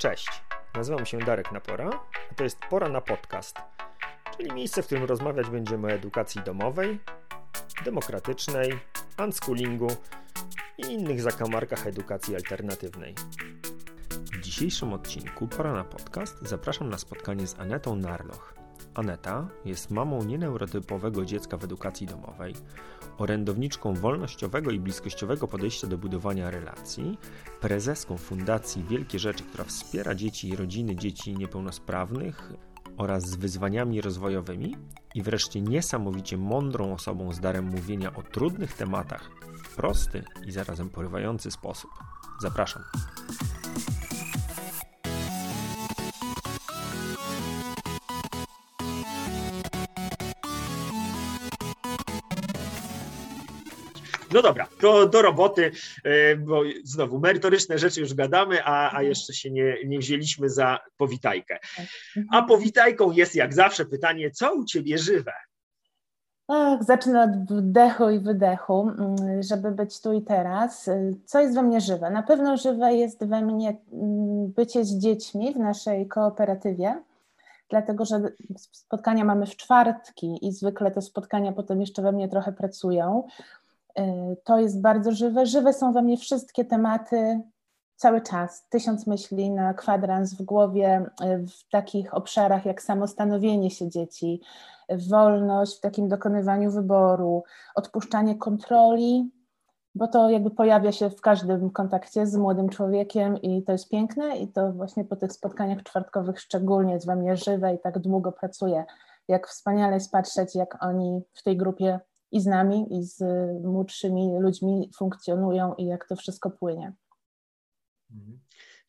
Cześć, nazywam się Darek Napora, a to jest Pora na Podcast, czyli miejsce, w którym rozmawiać będziemy o edukacji domowej, demokratycznej, unschoolingu i innych zakamarkach edukacji alternatywnej. W dzisiejszym odcinku Pora na Podcast zapraszam na spotkanie z Anetą Narloch. Aneta jest mamą nieneurotypowego dziecka w edukacji domowej, orędowniczką wolnościowego i bliskościowego podejścia do budowania relacji, prezeską Fundacji Wielkie Rzeczy, która wspiera dzieci i rodziny dzieci niepełnosprawnych oraz z wyzwaniami rozwojowymi i wreszcie niesamowicie mądrą osobą z darem mówienia o trudnych tematach w prosty i zarazem porywający sposób. Zapraszam. No dobra, to do roboty, e, bo znowu merytoryczne rzeczy już gadamy, a, a mhm. jeszcze się nie, nie wzięliśmy za powitajkę. Tak. A powitajką jest jak zawsze pytanie, co u Ciebie żywe? Ach, zacznę od wdechu i wydechu, mm, żeby być tu i teraz. Co jest we mnie żywe? Na pewno żywe jest we mnie mm, bycie z dziećmi w naszej kooperatywie, dlatego że spotkania mamy w czwartki i zwykle te spotkania potem jeszcze we mnie trochę pracują. Y, to jest bardzo żywe. Żywe są we mnie wszystkie tematy cały czas. Tysiąc myśli na kwadrans w głowie y, w takich obszarach jak samostanowienie się dzieci, wolność w takim dokonywaniu wyboru, odpuszczanie kontroli, bo to jakby pojawia się w każdym kontakcie z młodym człowiekiem i to jest piękne i to właśnie po tych spotkaniach czwartkowych szczególnie jest we mnie żywe i tak długo pracuje. Jak wspaniale jest patrzeć, jak oni w tej grupie i z nami, i z młodszymi ludźmi funkcjonują i jak to wszystko płynie. Mhm.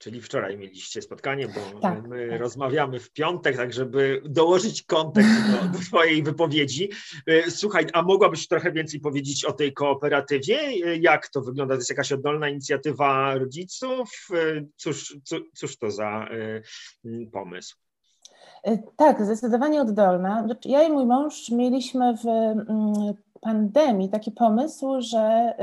Czyli wczoraj mieliście spotkanie, bo tak, my tak. rozmawiamy w piątek, tak żeby dołożyć kontekst do, do Twojej wypowiedzi. E, słuchaj, a mogłabyś trochę więcej powiedzieć o tej kooperatywie? E, jak to wygląda? To jest jakaś oddolna inicjatywa rodziców? Cóż, cóż to za pomysł? Tak, zdecydowanie oddolna. Znaczy, ja i mój mąż mieliśmy w mm, pandemii taki pomysł, że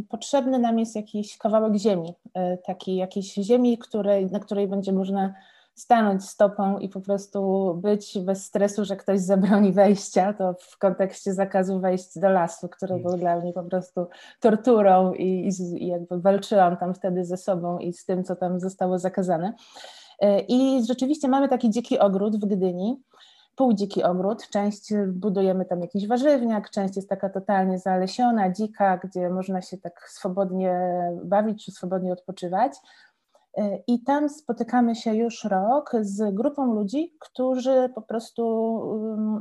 y, potrzebny nam jest jakiś kawałek ziemi, y, taki jakiejś ziemi, której, na której będzie można stanąć stopą i po prostu być bez stresu, że ktoś zabroni wejścia, to w kontekście zakazu wejść do lasu, który był dla mnie po prostu torturą i, i, jakby walczyłam tam wtedy ze sobą i z tym, co tam zostało zakazane. Y, I rzeczywiście mamy taki dziki ogród w Gdyni, półdziki ogród, część budujemy tam jakiś warzywniak, część jest taka totalnie zalesiona, dzika, gdzie można się tak swobodnie bawić czy swobodnie odpoczywać. I tam spotykamy się już rok z grupą ludzi, którzy po prostu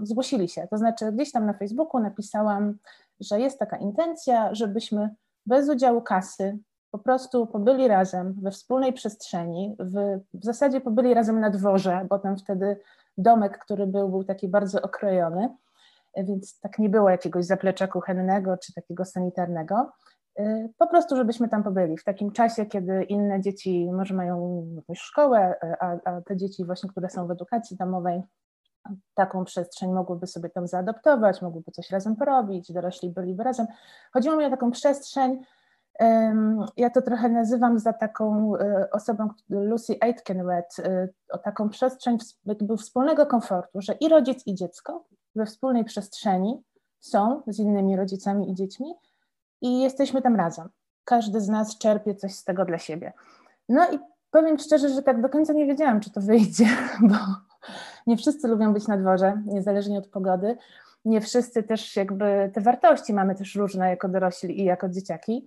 zgłosili się. To znaczy, gdzieś tam na Facebooku napisałam, że jest taka intencja, żebyśmy bez udziału kasy po prostu pobyli razem we wspólnej przestrzeni, w, w zasadzie pobyli razem na dworze, bo tam wtedy domek, który był, był taki bardzo okrojony, więc tak nie było jakiegoś zaplecza kuchennego czy takiego sanitarnego. Y, po prostu, żebyśmy tam pobyli w takim czasie, kiedy inne dzieci może mają jakąś szkołę, a, a te dzieci właśnie, które są w edukacji domowej, taką przestrzeń mogłyby sobie tam zaadoptować, mogłyby coś razem porobić, dorośli byliby razem. Chodziło mi o taką przestrzeń, ja to trochę nazywam za taką e, osobą, Lucy Aitkenred, e, o taką przestrzeń wspólnego komfortu, że i rodzic, i dziecko we wspólnej przestrzeni są z innymi rodzicami i dziećmi i jesteśmy tam razem. Każdy z nas czerpie coś z tego dla siebie. No i powiem szczerze, że tak do końca nie wiedziałam, czy to wyjdzie, bo nie wszyscy lubią być na dworze, niezależnie od pogody. Nie wszyscy też jakby te wartości mamy też różne jako dorośli i jako dzieciaki.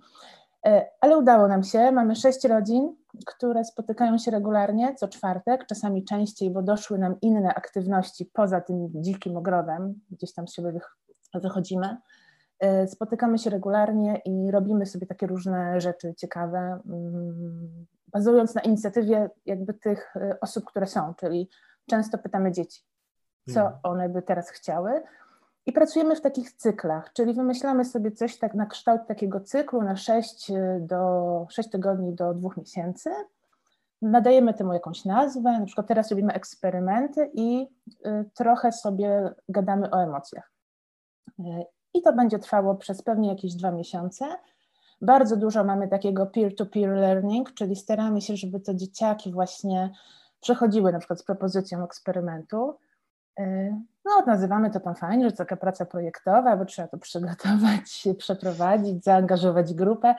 E, ale udało nam się. Mamy sześć rodzin, które spotykają się regularnie co czwartek, czasami częściej, bo doszły nam inne aktywności poza tym dzikim ogrodem, gdzieś tam z siebie wychodzimy. E, spotykamy się regularnie i robimy sobie takie różne rzeczy ciekawe, mm, bazując na inicjatywie jakby tych e, osób, które są, czyli często pytamy dzieci, co mhm. one by teraz chciały, i pracujemy w takich cyklach, czyli wymyślamy sobie coś tak na kształt takiego cyklu na 6, y, do, 6 tygodni do 2 miesięcy. Nadajemy temu jakąś nazwę, na przykład teraz robimy eksperymenty i y, trochę sobie gadamy o emocjach. Y, I to będzie trwało przez pewnie jakieś dwa miesiące. Bardzo dużo mamy takiego peer-to-peer learning, czyli staramy się, żeby te dzieciaki właśnie przechodziły na przykład z propozycją eksperymentu. No, nazywamy to tam fajnie, że taka praca projektowa, bo trzeba to przygotować, przeprowadzić, zaangażować grupę,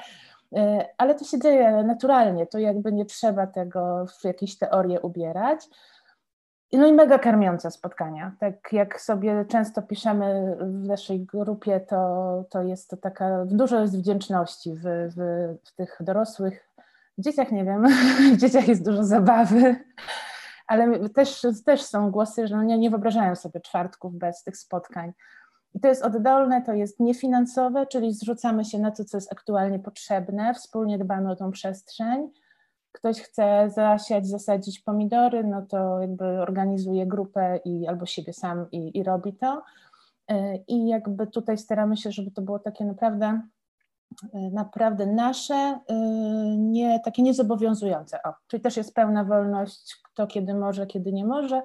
y, ale to się dzieje naturalnie, to jakby nie trzeba tego w jakieś teorie ubierać. No i mega karmiące spotkania. Tak jak sobie często piszemy w naszej grupie, to, to jest to taka, dużo jest wdzięczności w, w, w tych dorosłych. W dzieciach nie wiem, w dzieciach jest dużo zabawy, ale też, też są głosy, że no nie, nie wyobrażają sobie czwartków bez tych spotkań. I to jest oddolne, to jest niefinansowe, czyli zrzucamy się na to, co jest aktualnie potrzebne, wspólnie dbamy o tą przestrzeń ktoś chce zasiać, zasadzić pomidory, no to jakby organizuje grupę i albo siebie sam i, i robi to. E, I jakby tutaj staramy się, żeby to było takie naprawdę, naprawdę nasze, e, nie, takie niezobowiązujące. O, czyli też jest pełna wolność, kto kiedy może, kiedy nie może,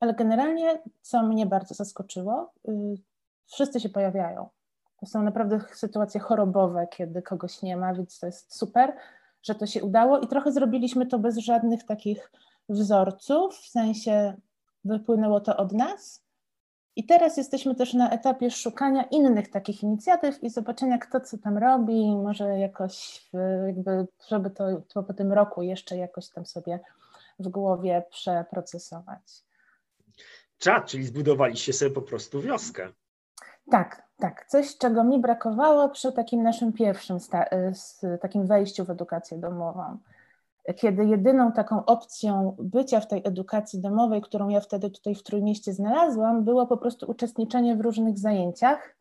ale generalnie, co mnie bardzo zaskoczyło, wszyscy się pojawiają. To są naprawdę sytuacje chorobowe, kiedy kogoś nie ma, więc to jest super że to się udało i trochę zrobiliśmy to bez żadnych takich wzorców, w sensie wypłynęło to od nas. I teraz jesteśmy też na etapie szukania innych takich inicjatyw i zobaczenia, kto co tam robi, może jakoś, jakby, żeby to, to po tym roku jeszcze jakoś tam sobie w głowie przeprocesować. Czad, czyli zbudowaliście sobie po prostu wioskę. Tak, tak. Coś, czego mi brakowało przy takim naszym pierwszym y, takim wejściu w edukację domową. Kiedy jedyną taką opcją bycia w tej edukacji domowej, którą ja wtedy tutaj w Trójmieście znalazłam, było po prostu uczestniczenie w różnych zajęciach,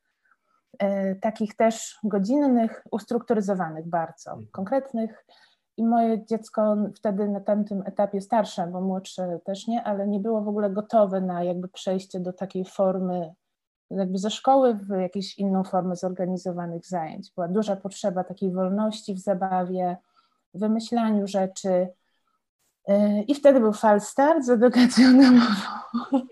y, takich też godzinnych, ustrukturyzowanych bardzo, mhm. konkretnych. I moje dziecko wtedy na tamtym etapie starsze, bo młodsze też nie, ale nie było w ogóle gotowe na jakby przejście do takiej formy jakby ze szkoły w jakąś inną formę zorganizowanych zajęć. Była duża potrzeba takiej wolności w zabawie, wymyślaniu rzeczy. Y, I wtedy był falstart z edukacją domową.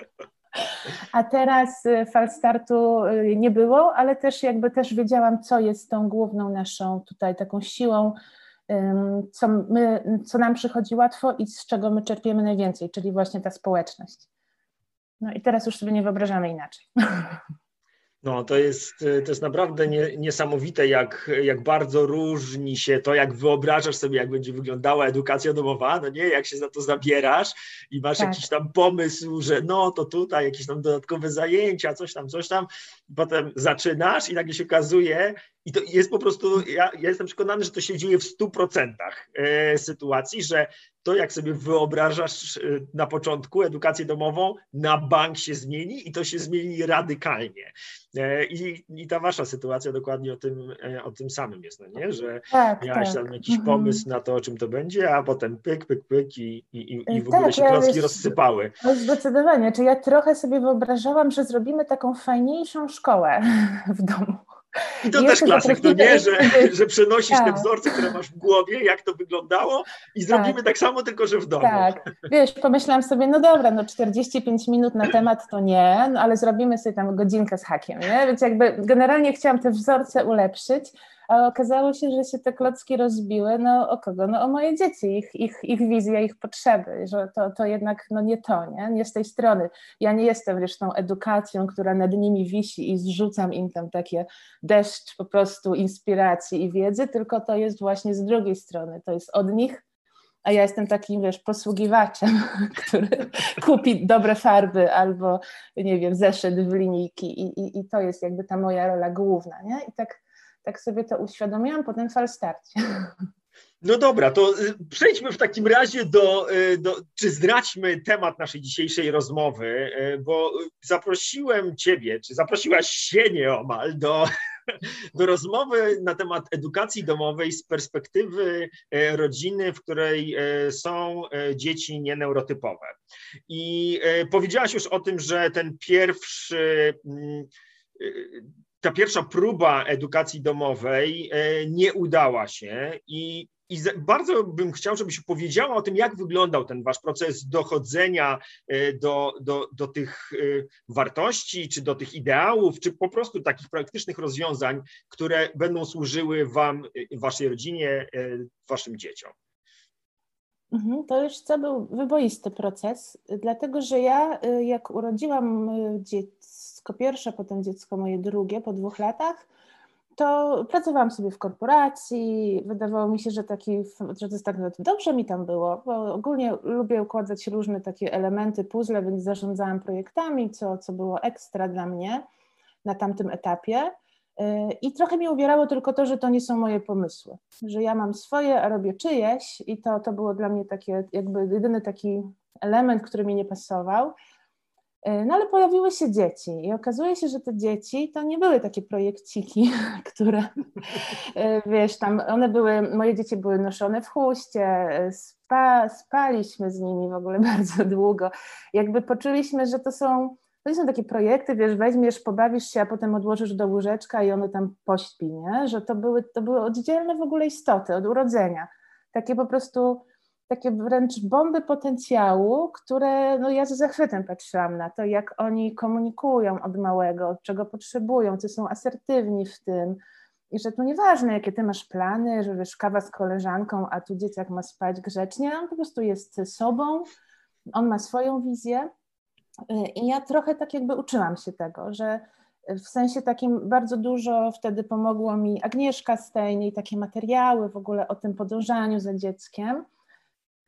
A teraz y, falstartu y, nie było, ale też jakby też wiedziałam, co jest tą główną naszą tutaj taką siłą, co, my, co nam przychodzi łatwo i z czego my czerpiemy najwięcej, czyli właśnie ta społeczność. No i teraz już sobie nie wyobrażamy inaczej. No, to jest, to jest naprawdę nie, niesamowite, jak, jak bardzo różni się to, jak wyobrażasz sobie, jak będzie wyglądała edukacja domowa, no nie, jak się za to zabierasz i masz tak. jakiś tam pomysł, że no to tutaj jakieś tam dodatkowe zajęcia, coś tam, coś tam, potem zaczynasz i nagle się okazuje, i to jest po prostu, ja, ja jestem przekonany, że to się dzieje w 100% e, sytuacji, że to, jak sobie wyobrażasz e, na początku edukację domową, na bank się zmieni i to się zmieni radykalnie. E, I, i ta wasza sytuacja dokładnie o tym, o tym samym jest, no nie? że tak, miałaś tak. tam jakiś mhm. pomysł na to, o czym to będzie, a potem pyk, pyk, pyk i, i, i w ogóle tak, się klocki ja rozsypały. No zdecydowanie, czy ja trochę sobie wyobrażałam, że zrobimy taką fajniejszą szkołę w domu. I to I też klasyk, no nie, że, że przenosisz tak. te wzorce, które masz w głowie, jak to wyglądało i zrobimy tak, tak samo, tylko że w domu. Tak, wiesz, pomyślałam sobie, no dobra, no 45 minut na temat to nie, no ale zrobimy sobie tam godzinkę z hakiem, nie? Więc jakby generalnie chciałam te wzorce ulepszyć, a okazało się, że się te klocki rozbiły, no o kogo? No o moje dzieci, ich, ich, ich wizje, ich potrzeby, że to, to jednak no nie to, nie? nie z tej strony. Ja nie jestem zresztą edukacją, która nad nimi wisi i zrzucam im tam takie deszcz po prostu inspiracji i wiedzy, tylko to jest właśnie z drugiej strony, to jest od nich, a ja jestem takim, wiesz, posługiwaczem, który kupi dobre farby albo, nie wiem, zeszyt w linijki i, i, i to jest jakby ta moja rola główna, nie? I tak tak sobie to uświadomiłam po tym falstarcie. No dobra, to y, przejdźmy w takim razie do, y, do, czy zdradźmy temat naszej dzisiejszej rozmowy, y, bo zaprosiłem Ciebie, czy zaprosiłaś się nieomal do, do rozmowy na temat edukacji domowej z perspektywy rodziny, w której są dzieci nieneurotypowe. I powiedziałaś już o tym, że ten pierwszy mm, ta pierwsza próba edukacji domowej e, nie udała się i i bardzo bym chciał, żebyś powiedziała o tym, jak wyglądał ten wasz proces dochodzenia e, do, do, do tych e, wartości, czy do tych ideałów, czy po prostu takich praktycznych rozwiązań, które będą służyły wam, waszej rodzinie, waszym dzieciom. Mhm, to już co był wyboisty proces, dlatego że ja jak urodziłam dziecko pierwsze, potem dziecko moje drugie po dwóch latach, to pracowałam sobie w korporacji. Wydawało mi się, że, taki, że to jest tak dobrze mi tam było, bo ogólnie lubię układać różne takie elementy, puzzle, więc zarządzałam projektami, co, co było ekstra dla mnie na tamtym etapie. Y, I trochę mi uwierało tylko to, że to nie są moje pomysły, że ja mam swoje, a robię czyjeś, i to, to było dla mnie takie, jakby jedyny taki element, który mi nie pasował. E, no ale pojawiły się dzieci i okazuje się, że te dzieci to nie były takie projekciki, które, e, wiesz, tam one były, moje dzieci były noszone w chuście, spa, spaliśmy z nimi w ogóle bardzo długo. Jakby poczuliśmy, że to są, to nie są takie projekty, wiesz, weźmiesz, pobawisz się, a potem odłożysz do łóżeczka i ono tam pośpi, nie? Że to były, to były oddzielne w ogóle istoty od urodzenia. Takie po prostu takie wręcz bomby potencjału, które no ja z zachwytem patrzyłam na to, jak oni komunikują od małego, czego potrzebują, co są asertywni w tym. I że to nieważne, jakie ty masz plany, że wiesz, kawa z koleżanką, a tu dzieciak ma spać grzecznie, on po prostu jest sobą, on ma swoją wizję. I ja trochę tak jakby uczyłam się tego, że w sensie takim bardzo dużo wtedy pomogło mi Agnieszka Stejnie i takie materiały w ogóle o tym podążaniu za dzieckiem.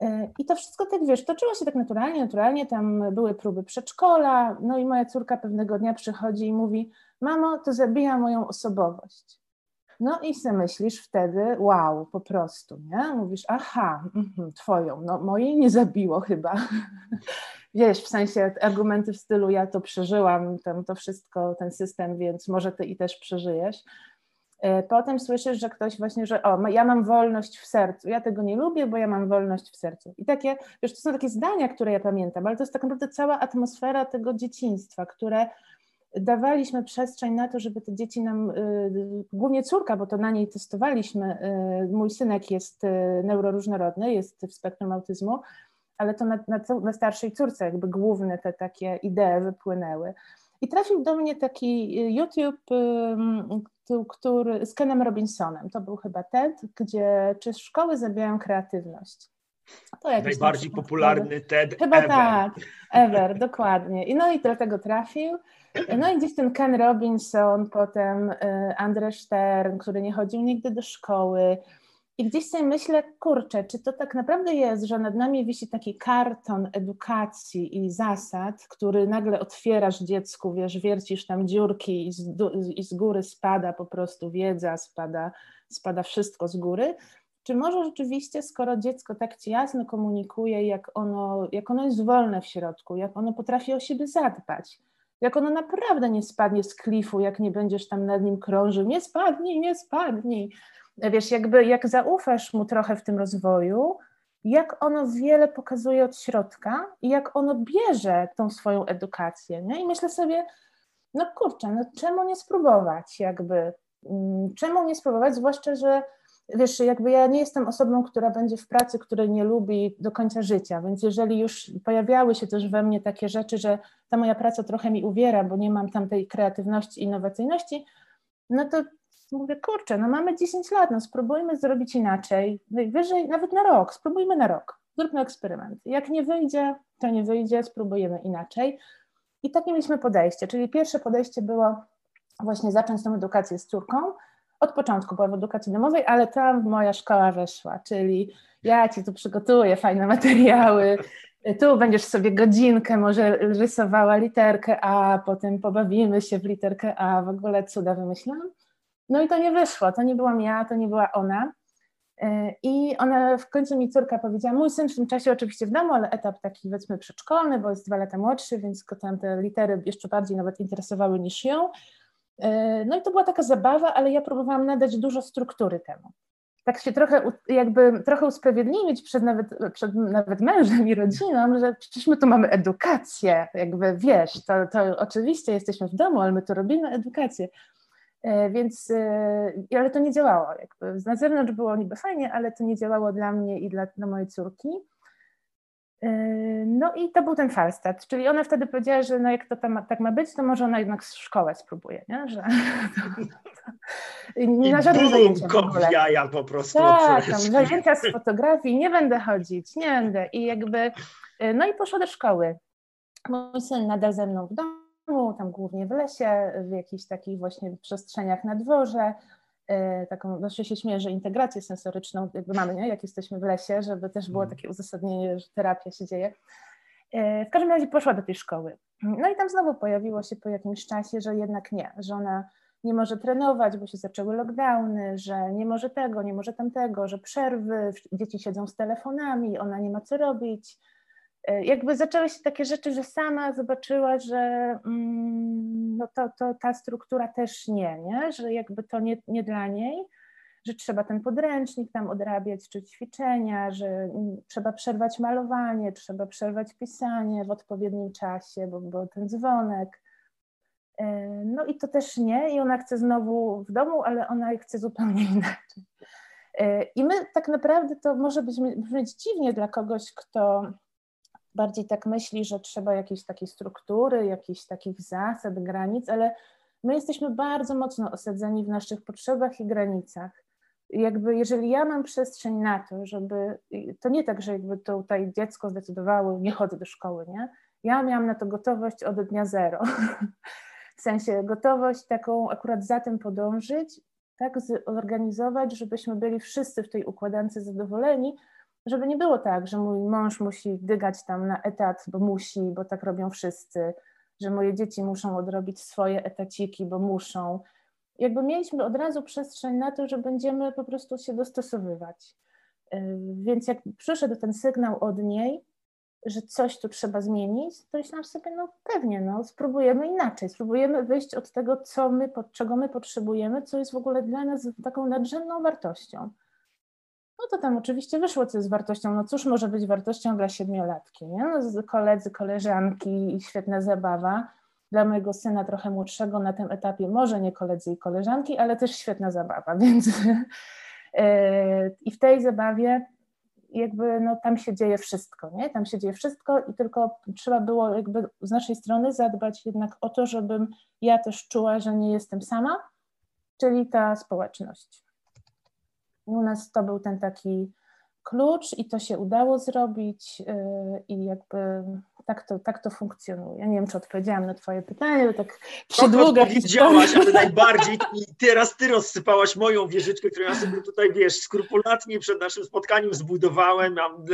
E, I to wszystko tak, wiesz, toczyło się tak naturalnie, naturalnie, tam były próby przedszkola, no i moja córka pewnego dnia przychodzi i mówi, mamo, to zabija moją osobowość. No i sobie myślisz wtedy, wow, po prostu, nie? Mówisz, aha, mm, twoją, no mojej nie zabiło chyba. Wiesz, w sensie argumenty w stylu, ja to przeżyłam, tam to wszystko, ten system, więc może ty i też przeżyjesz. E, potem słyszysz, że ktoś właśnie, że o, ja mam wolność w sercu. Ja tego nie lubię, bo ja mam wolność w sercu. I takie, wiesz, to są takie zdania, które ja pamiętam, ale to jest tak naprawdę cała atmosfera tego dzieciństwa, które dawaliśmy przestrzeń na to, żeby te dzieci nam, y, głównie córka, bo to na niej testowaliśmy, y, mój synek jest y, neuroróżnorodny, jest w spektrum autyzmu, ale to na, na, na starszej córce jakby główne te takie idee wypłynęły. I trafił do mnie taki YouTube, który, z Kenem Robinsonem. To był chyba TED, gdzie czy szkoły zabijają kreatywność. Najbardziej popularny TED Chyba ever. tak, ever, dokładnie. I no i do tego trafił. No i gdzieś ten Ken Robinson, potem y, Andre Stern, który nie chodził nigdy do szkoły, i gdzieś sobie myślę, kurczę, czy to tak naprawdę jest, że nad nami wisi taki karton edukacji i zasad, który nagle otwierasz dziecku, wiesz, wiercisz tam dziurki i z, i z góry spada po prostu wiedza, spada, spada wszystko z góry. Czy może rzeczywiście, skoro dziecko tak ci jasno komunikuje, jak ono, jak ono jest wolne w środku, jak ono potrafi o siebie zadbać, jak ono naprawdę nie spadnie z klifu, jak nie będziesz tam nad nim krążył, nie spadnij, nie spadnij, wiesz, jakby jak zaufasz mu trochę w tym rozwoju, jak ono wiele pokazuje od środka i jak ono bierze tą swoją edukację. Nie? I myślę sobie, no kurczę, no czemu nie spróbować jakby, mm, czemu nie spróbować, zwłaszcza, że wiesz, jakby ja nie jestem osobą, która będzie w pracy, której nie lubi do końca życia, więc jeżeli już pojawiały się też we mnie takie rzeczy, że ta moja praca trochę mi uwiera, bo nie mam tam tej kreatywności, innowacyjności, no to mówię, kurczę, no mamy 10 lat, no spróbujmy zrobić inaczej, najwyżej nawet na rok, spróbujmy na rok, zróbmy eksperyment. Jak nie wyjdzie, to nie wyjdzie, spróbujemy inaczej. I takie mieliśmy podejście, czyli pierwsze podejście było właśnie zacząć tą edukację z córką, od początku była w edukacji domowej, ale tam moja szkoła weszła, czyli ja ci tu przygotuję fajne materiały, tu będziesz sobie godzinkę może rysowała literkę A, potem pobawimy się w literkę A, w ogóle cuda wymyślałam. No i to nie wyszło, to nie byłam ja, to nie była ona. E, I ona w końcu mi córka powiedziała, mój syn w tym czasie oczywiście w domu, ale etap taki powiedzmy przedszkolny, bo jest dwa lata młodszy, więc go tam te litery jeszcze bardziej nawet interesowały niż ją. E, no i to była taka zabawa, ale ja próbowałam nadać dużo struktury temu. Tak się trochę jakby trochę usprawiedliwić przed nawet, przed nawet mężem i rodziną, że przecież my tu mamy edukację, jakby wiesz, to, to oczywiście jesteśmy w domu, ale my tu robimy edukację. Więc, ale to nie działało. Jakby na zewnątrz było niby fajnie, ale to nie działało dla mnie i dla, dla mojej córki. Yy, no i to był ten falstat, czyli ona wtedy powiedziała, że no jak to tam, tak ma być, to może ona jednak szkołę spróbuje, nie? że I na żadne zajęcia w ogóle. po prostu. Tak, tam zajęcia z fotografii, nie będę chodzić, nie będę i jakby, yy, no i poszła do szkoły. Mój syn nadal ze mną w domu, tam głównie w lesie, w jakichś takich właśnie przestrzeniach na dworze, E, taką, zawsze się śmieję, że integrację sensoryczną jakby mamy, nie? jak jesteśmy w lesie, żeby też było mhm. takie uzasadnienie, że terapia się dzieje. E, w każdym razie poszła do tej szkoły. No i tam znowu pojawiło się po jakimś czasie, że jednak nie, że ona nie może trenować, bo się zaczęły lockdowny, że nie może tego, nie może tamtego, że przerwy, dzieci siedzą z telefonami, ona nie ma co robić. E, jakby zaczęły się takie rzeczy, że sama zobaczyła, że mm, no to, to ta struktura też nie, nie, że jakby to nie, nie dla niej, że trzeba ten podręcznik tam odrabiać, czy ćwiczenia, że mm, trzeba przerwać malowanie, trzeba przerwać pisanie w odpowiednim czasie, bo, ten dzwonek. E, no i to też nie, i ona chce znowu w domu, ale ona chce zupełnie inaczej. E, I my tak naprawdę to może brzmieć dziwnie dla kogoś, kto bardziej tak myśli, że trzeba jakiejś takiej struktury, jakichś takich zasad, granic, ale my jesteśmy bardzo mocno osadzeni w naszych potrzebach i granicach. Jakby jeżeli ja mam przestrzeń na to, żeby, to nie tak, że jakby tutaj dziecko zdecydowało, nie chodzę do szkoły, nie? Ja miałam na to gotowość od dnia zero. W sensie gotowość taką akurat za tym podążyć, tak zorganizować, żebyśmy byli wszyscy w tej układance zadowoleni, żeby nie było tak, że mój mąż musi dygać tam na etat, bo musi, bo tak robią wszyscy, że moje dzieci muszą odrobić swoje etaciki, bo muszą. Jakby mieliśmy od razu przestrzeń na to, że będziemy po prostu się dostosowywać. Yy, więc jak przyszedł ten sygnał od niej, że coś tu trzeba zmienić, to myślałam sobie, no pewnie, no, spróbujemy inaczej, spróbujemy wyjść od tego, co my, czego my potrzebujemy, co jest w ogóle dla nas taką nadrzędną wartością. No to tam oczywiście wyszło, co jest wartością. No cóż może być wartością dla siedmiolatki, nie? No, koledzy, koleżanki i świetna zabawa. Dla mojego syna trochę młodszego na tym etapie może nie koledzy i koleżanki, ale też świetna zabawa, więc e, i w tej zabawie jakby no, tam się dzieje wszystko, nie? Tam się dzieje wszystko i tylko trzeba było jakby z naszej strony zadbać jednak o to, żebym ja też czuła, że nie jestem sama, czyli ta społeczność. U nas to był ten taki klucz i to się udało zrobić yy, i jakby tak to, tak to funkcjonuje. Ja nie wiem, czy odpowiedziałam na twoje pytanie, bo tak przydługa Odpowiedziałaś, ale najbardziej i teraz ty rozsypałaś moją wieżyczkę, którą ja sobie tutaj, wiesz, skrupulatnie przed naszym spotkaniem zbudowałem. Mam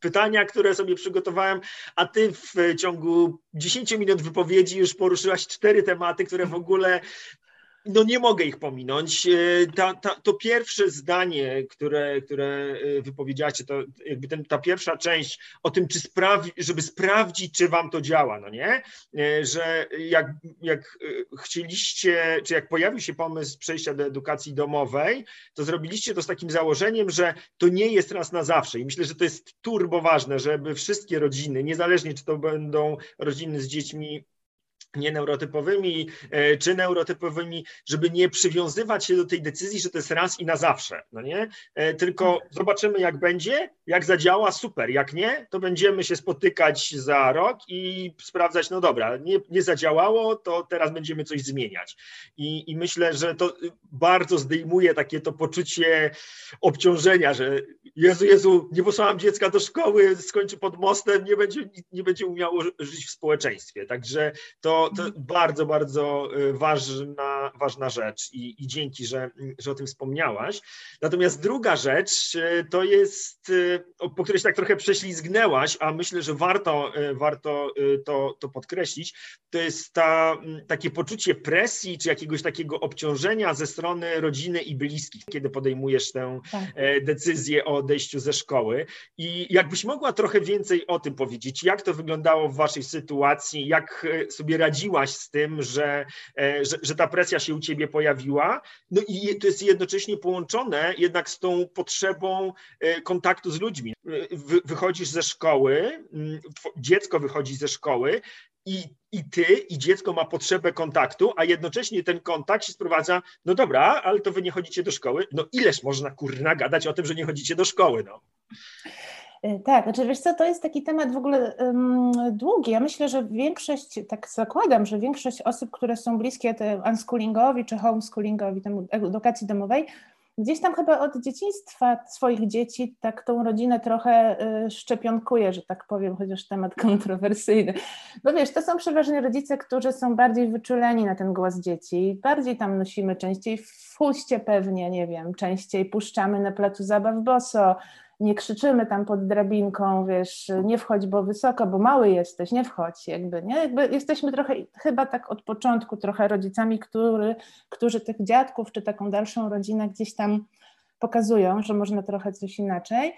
pytania, które sobie przygotowałem, a ty w ciągu 10 minut wypowiedzi już poruszyłaś cztery tematy, które w ogóle no nie mogę ich pominąć. E, ta, ta, to pierwsze zdanie, które, które e, wypowiedziacie, to jakby ten, ta pierwsza część o tym, czy sprawi, żeby sprawdzić, czy wam to działa, no nie? E, że jak, jak chcieliście, czy jak pojawił się pomysł przejścia do edukacji domowej, to zrobiliście to z takim założeniem, że to nie jest raz na zawsze. I myślę, że to jest turbo ważne, żeby wszystkie rodziny, niezależnie czy to będą rodziny z dziećmi nieneurotypowymi e, czy neurotypowymi, żeby nie przywiązywać się do tej decyzji, że to jest raz i na zawsze, no nie? E, tylko tak. zobaczymy jak będzie, jak zadziała, super, jak nie, to będziemy się spotykać za rok i sprawdzać, no dobra, nie, nie zadziałało, to teraz będziemy coś zmieniać. I, I myślę, że to bardzo zdejmuje takie to poczucie obciążenia, że Jezu, Jezu, nie posłałam dziecka do szkoły, skończy pod mostem, nie będzie, nie będzie umiało żyć w społeczeństwie. Także to to, bardzo, bardzo y, ważna, ważna rzecz i, i dzięki, że, że o tym wspomniałaś. Natomiast druga rzecz y, to jest, y, po której się tak trochę prześlizgnęłaś, a myślę, że warto, warto to, to podkreślić, to jest ta, takie poczucie presji czy jakiegoś takiego obciążenia ze strony rodziny i bliskich, kiedy podejmujesz tę tak. E, decyzję o odejściu ze szkoły. I jakbyś mogła trochę więcej o tym powiedzieć, jak to wyglądało w waszej sytuacji, jak e, sobie radzić radziłaś z tym, że, e, że, że, ta presja się u ciebie pojawiła. No i to jest jednocześnie połączone jednak z tą potrzebą e, kontaktu z ludźmi. Wychodzisz ze szkoły, dziecko wychodzi ze szkoły i, i ty, i dziecko ma potrzebę kontaktu, a jednocześnie ten kontakt się sprowadza, no dobra, ale to wy nie chodzicie do szkoły. No ileż można kurna gadać o tym, że nie chodzicie do szkoły, no. E, tak, znaczy wiesz co, to jest taki temat w ogóle um, długi. Ja myślę, że większość, tak zakładam, że większość osób, które są bliskie unschoolingowi czy homeschoolingowi, temu edukacji domowej, gdzieś tam chyba od dzieciństwa swoich dzieci tak tą rodzinę trochę y, szczepionkuje, że tak powiem, chociaż temat kontrowersyjny. Bo wiesz, to są przeważnie rodzice, którzy są bardziej wyczuleni na ten głos dzieci, bardziej tam nosimy częściej w chuście pewnie, nie wiem, częściej puszczamy na placu zabaw boso, nie krzyczymy tam pod drabinką, wiesz, nie wchodź, bo wysoko, bo mały jesteś, nie wchodź, jakby, nie? Jakby jesteśmy trochę, chyba tak od początku trochę rodzicami, który, którzy tych dziadków czy taką dalszą rodzinę gdzieś tam pokazują, że można trochę coś inaczej.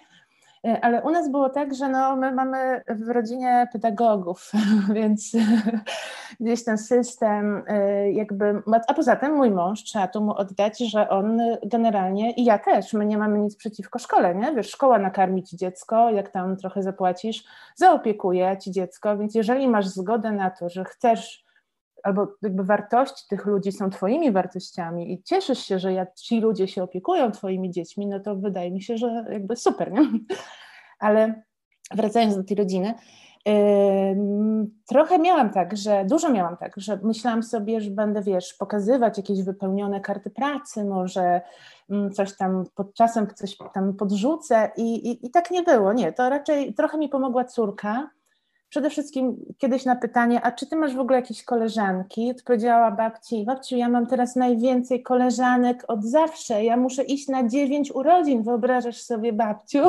E, ale u nas było tak, że no, my mamy w rodzinie pedagogów, więc gdzieś ten system e, jakby, a poza tym mój mąż, trzeba tu mu oddać, że on generalnie i ja też, my nie mamy nic przeciwko szkole, nie? Wiesz, szkoła nakarmi ci dziecko, jak tam trochę zapłacisz, zaopiekuje ci dziecko, więc jeżeli masz zgodę na to, że chcesz albo jakby wartości tych ludzi są twoimi wartościami i cieszysz się, że jak ci ludzie się opiekują twoimi dziećmi, no to wydaje mi się, że jakby super, nie? Ale wracając do tej rodziny, yy, trochę miałam tak, że dużo miałam tak, że myślałam sobie, że będę, wiesz, pokazywać jakieś wypełnione karty pracy, może yy, coś tam pod czasem coś tam podrzucę i, i, i tak nie było, nie, to raczej trochę mi pomogła córka, przede wszystkim kiedyś na pytanie, a czy ty masz w ogóle jakieś koleżanki? Odpowiedziała babci, babciu, ja mam teraz najwięcej koleżanek od zawsze, ja muszę iść na dziewięć urodzin, wyobrażasz sobie babciu?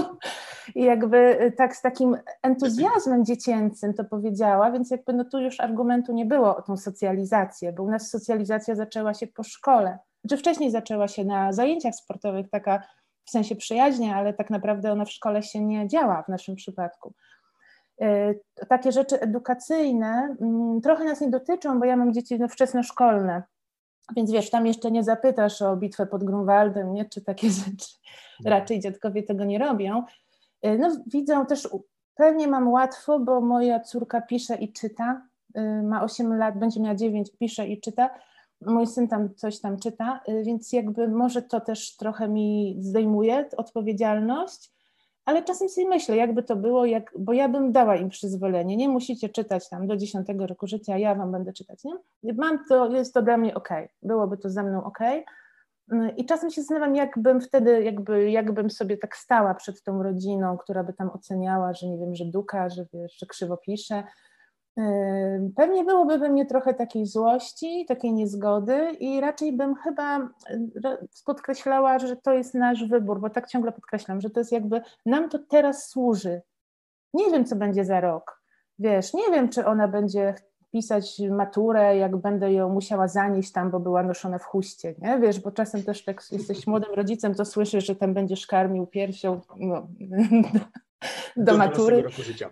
I jakby y, tak z takim entuzjazmem dziecięcym to powiedziała, więc jakby no tu już argumentu nie było o tą socjalizację, bo u nas socjalizacja zaczęła się po szkole, czy znaczy wcześniej zaczęła się na zajęciach sportowych, taka w sensie przyjaźnia, ale tak naprawdę ona w szkole się nie działa w naszym przypadku. E, takie rzeczy edukacyjne mm, trochę nas nie dotyczą, bo ja mam dzieci no, wczesnoszkolne, więc wiesz, tam jeszcze nie zapytasz o bitwę pod Grunwaldem, nie? czy takie rzeczy. No. Raczej dziadkowie tego nie robią. E, no, widzą też, pewnie mam łatwo, bo moja córka pisze i czyta, e, ma 8 lat, będzie miała 9, pisze i czyta. Mój syn tam coś tam czyta, więc jakby może to też trochę mi zdejmuje odpowiedzialność ale czasem sobie myślę, jakby to było, jak, bo ja bym dała im przyzwolenie, nie musicie czytać tam do 10 roku życia, ja wam będę czytać, nie? Mam to, jest to dla mnie ok, byłoby to ze mną ok. I czasem się zastanawiam, jakbym wtedy, jakby, jakbym sobie tak stała przed tą rodziną, która by tam oceniała, że nie wiem, że duka, że wiesz, że krzywo pisze, Pewnie byłoby we mnie trochę takiej złości, takiej niezgody i raczej bym chyba podkreślała, że to jest nasz wybór, bo tak ciągle podkreślam, że to jest jakby nam to teraz służy. Nie wiem, co będzie za rok. Wiesz, nie wiem, czy ona będzie pisać maturę, jak będę ją musiała zanieść tam, bo była noszona w chuście, nie? Wiesz, bo czasem też jak jesteś młodym rodzicem, to słyszysz, że tam będziesz karmił piersią, no, do, do matury.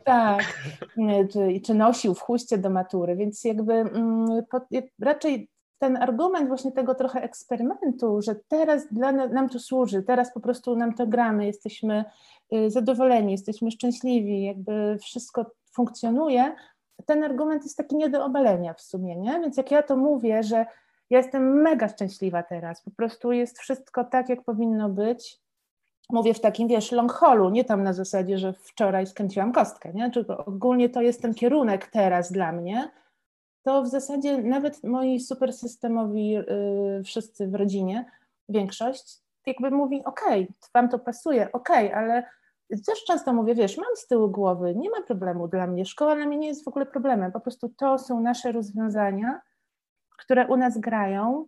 Tak, czy, czy nosił w chuście do matury, więc jakby mm, raczej ten argument właśnie tego trochę eksperymentu, że teraz dla nam to służy, teraz po prostu nam to gramy, jesteśmy y, zadowoleni, jesteśmy szczęśliwi, jakby wszystko funkcjonuje, ten argument jest taki nie do obalenia w sumie, nie? Więc jak ja to mówię, że ja jestem mega szczęśliwa teraz, po prostu jest wszystko tak, jak powinno być, mówię w takim, wiesz, long holu, nie tam na zasadzie, że wczoraj skręciłam kostkę, nie? Tylko ogólnie to jest ten kierunek teraz dla mnie, to w zasadzie nawet moi super systemowi yy, wszyscy w rodzinie, większość, jakby mówi, okej, okay, wam to pasuje, okej, okay, ale też często mówię, wiesz, mam z tyłu głowy, nie ma problemu dla mnie, szkoła dla mnie nie jest w ogóle problemem, po prostu to są nasze rozwiązania, które u nas grają,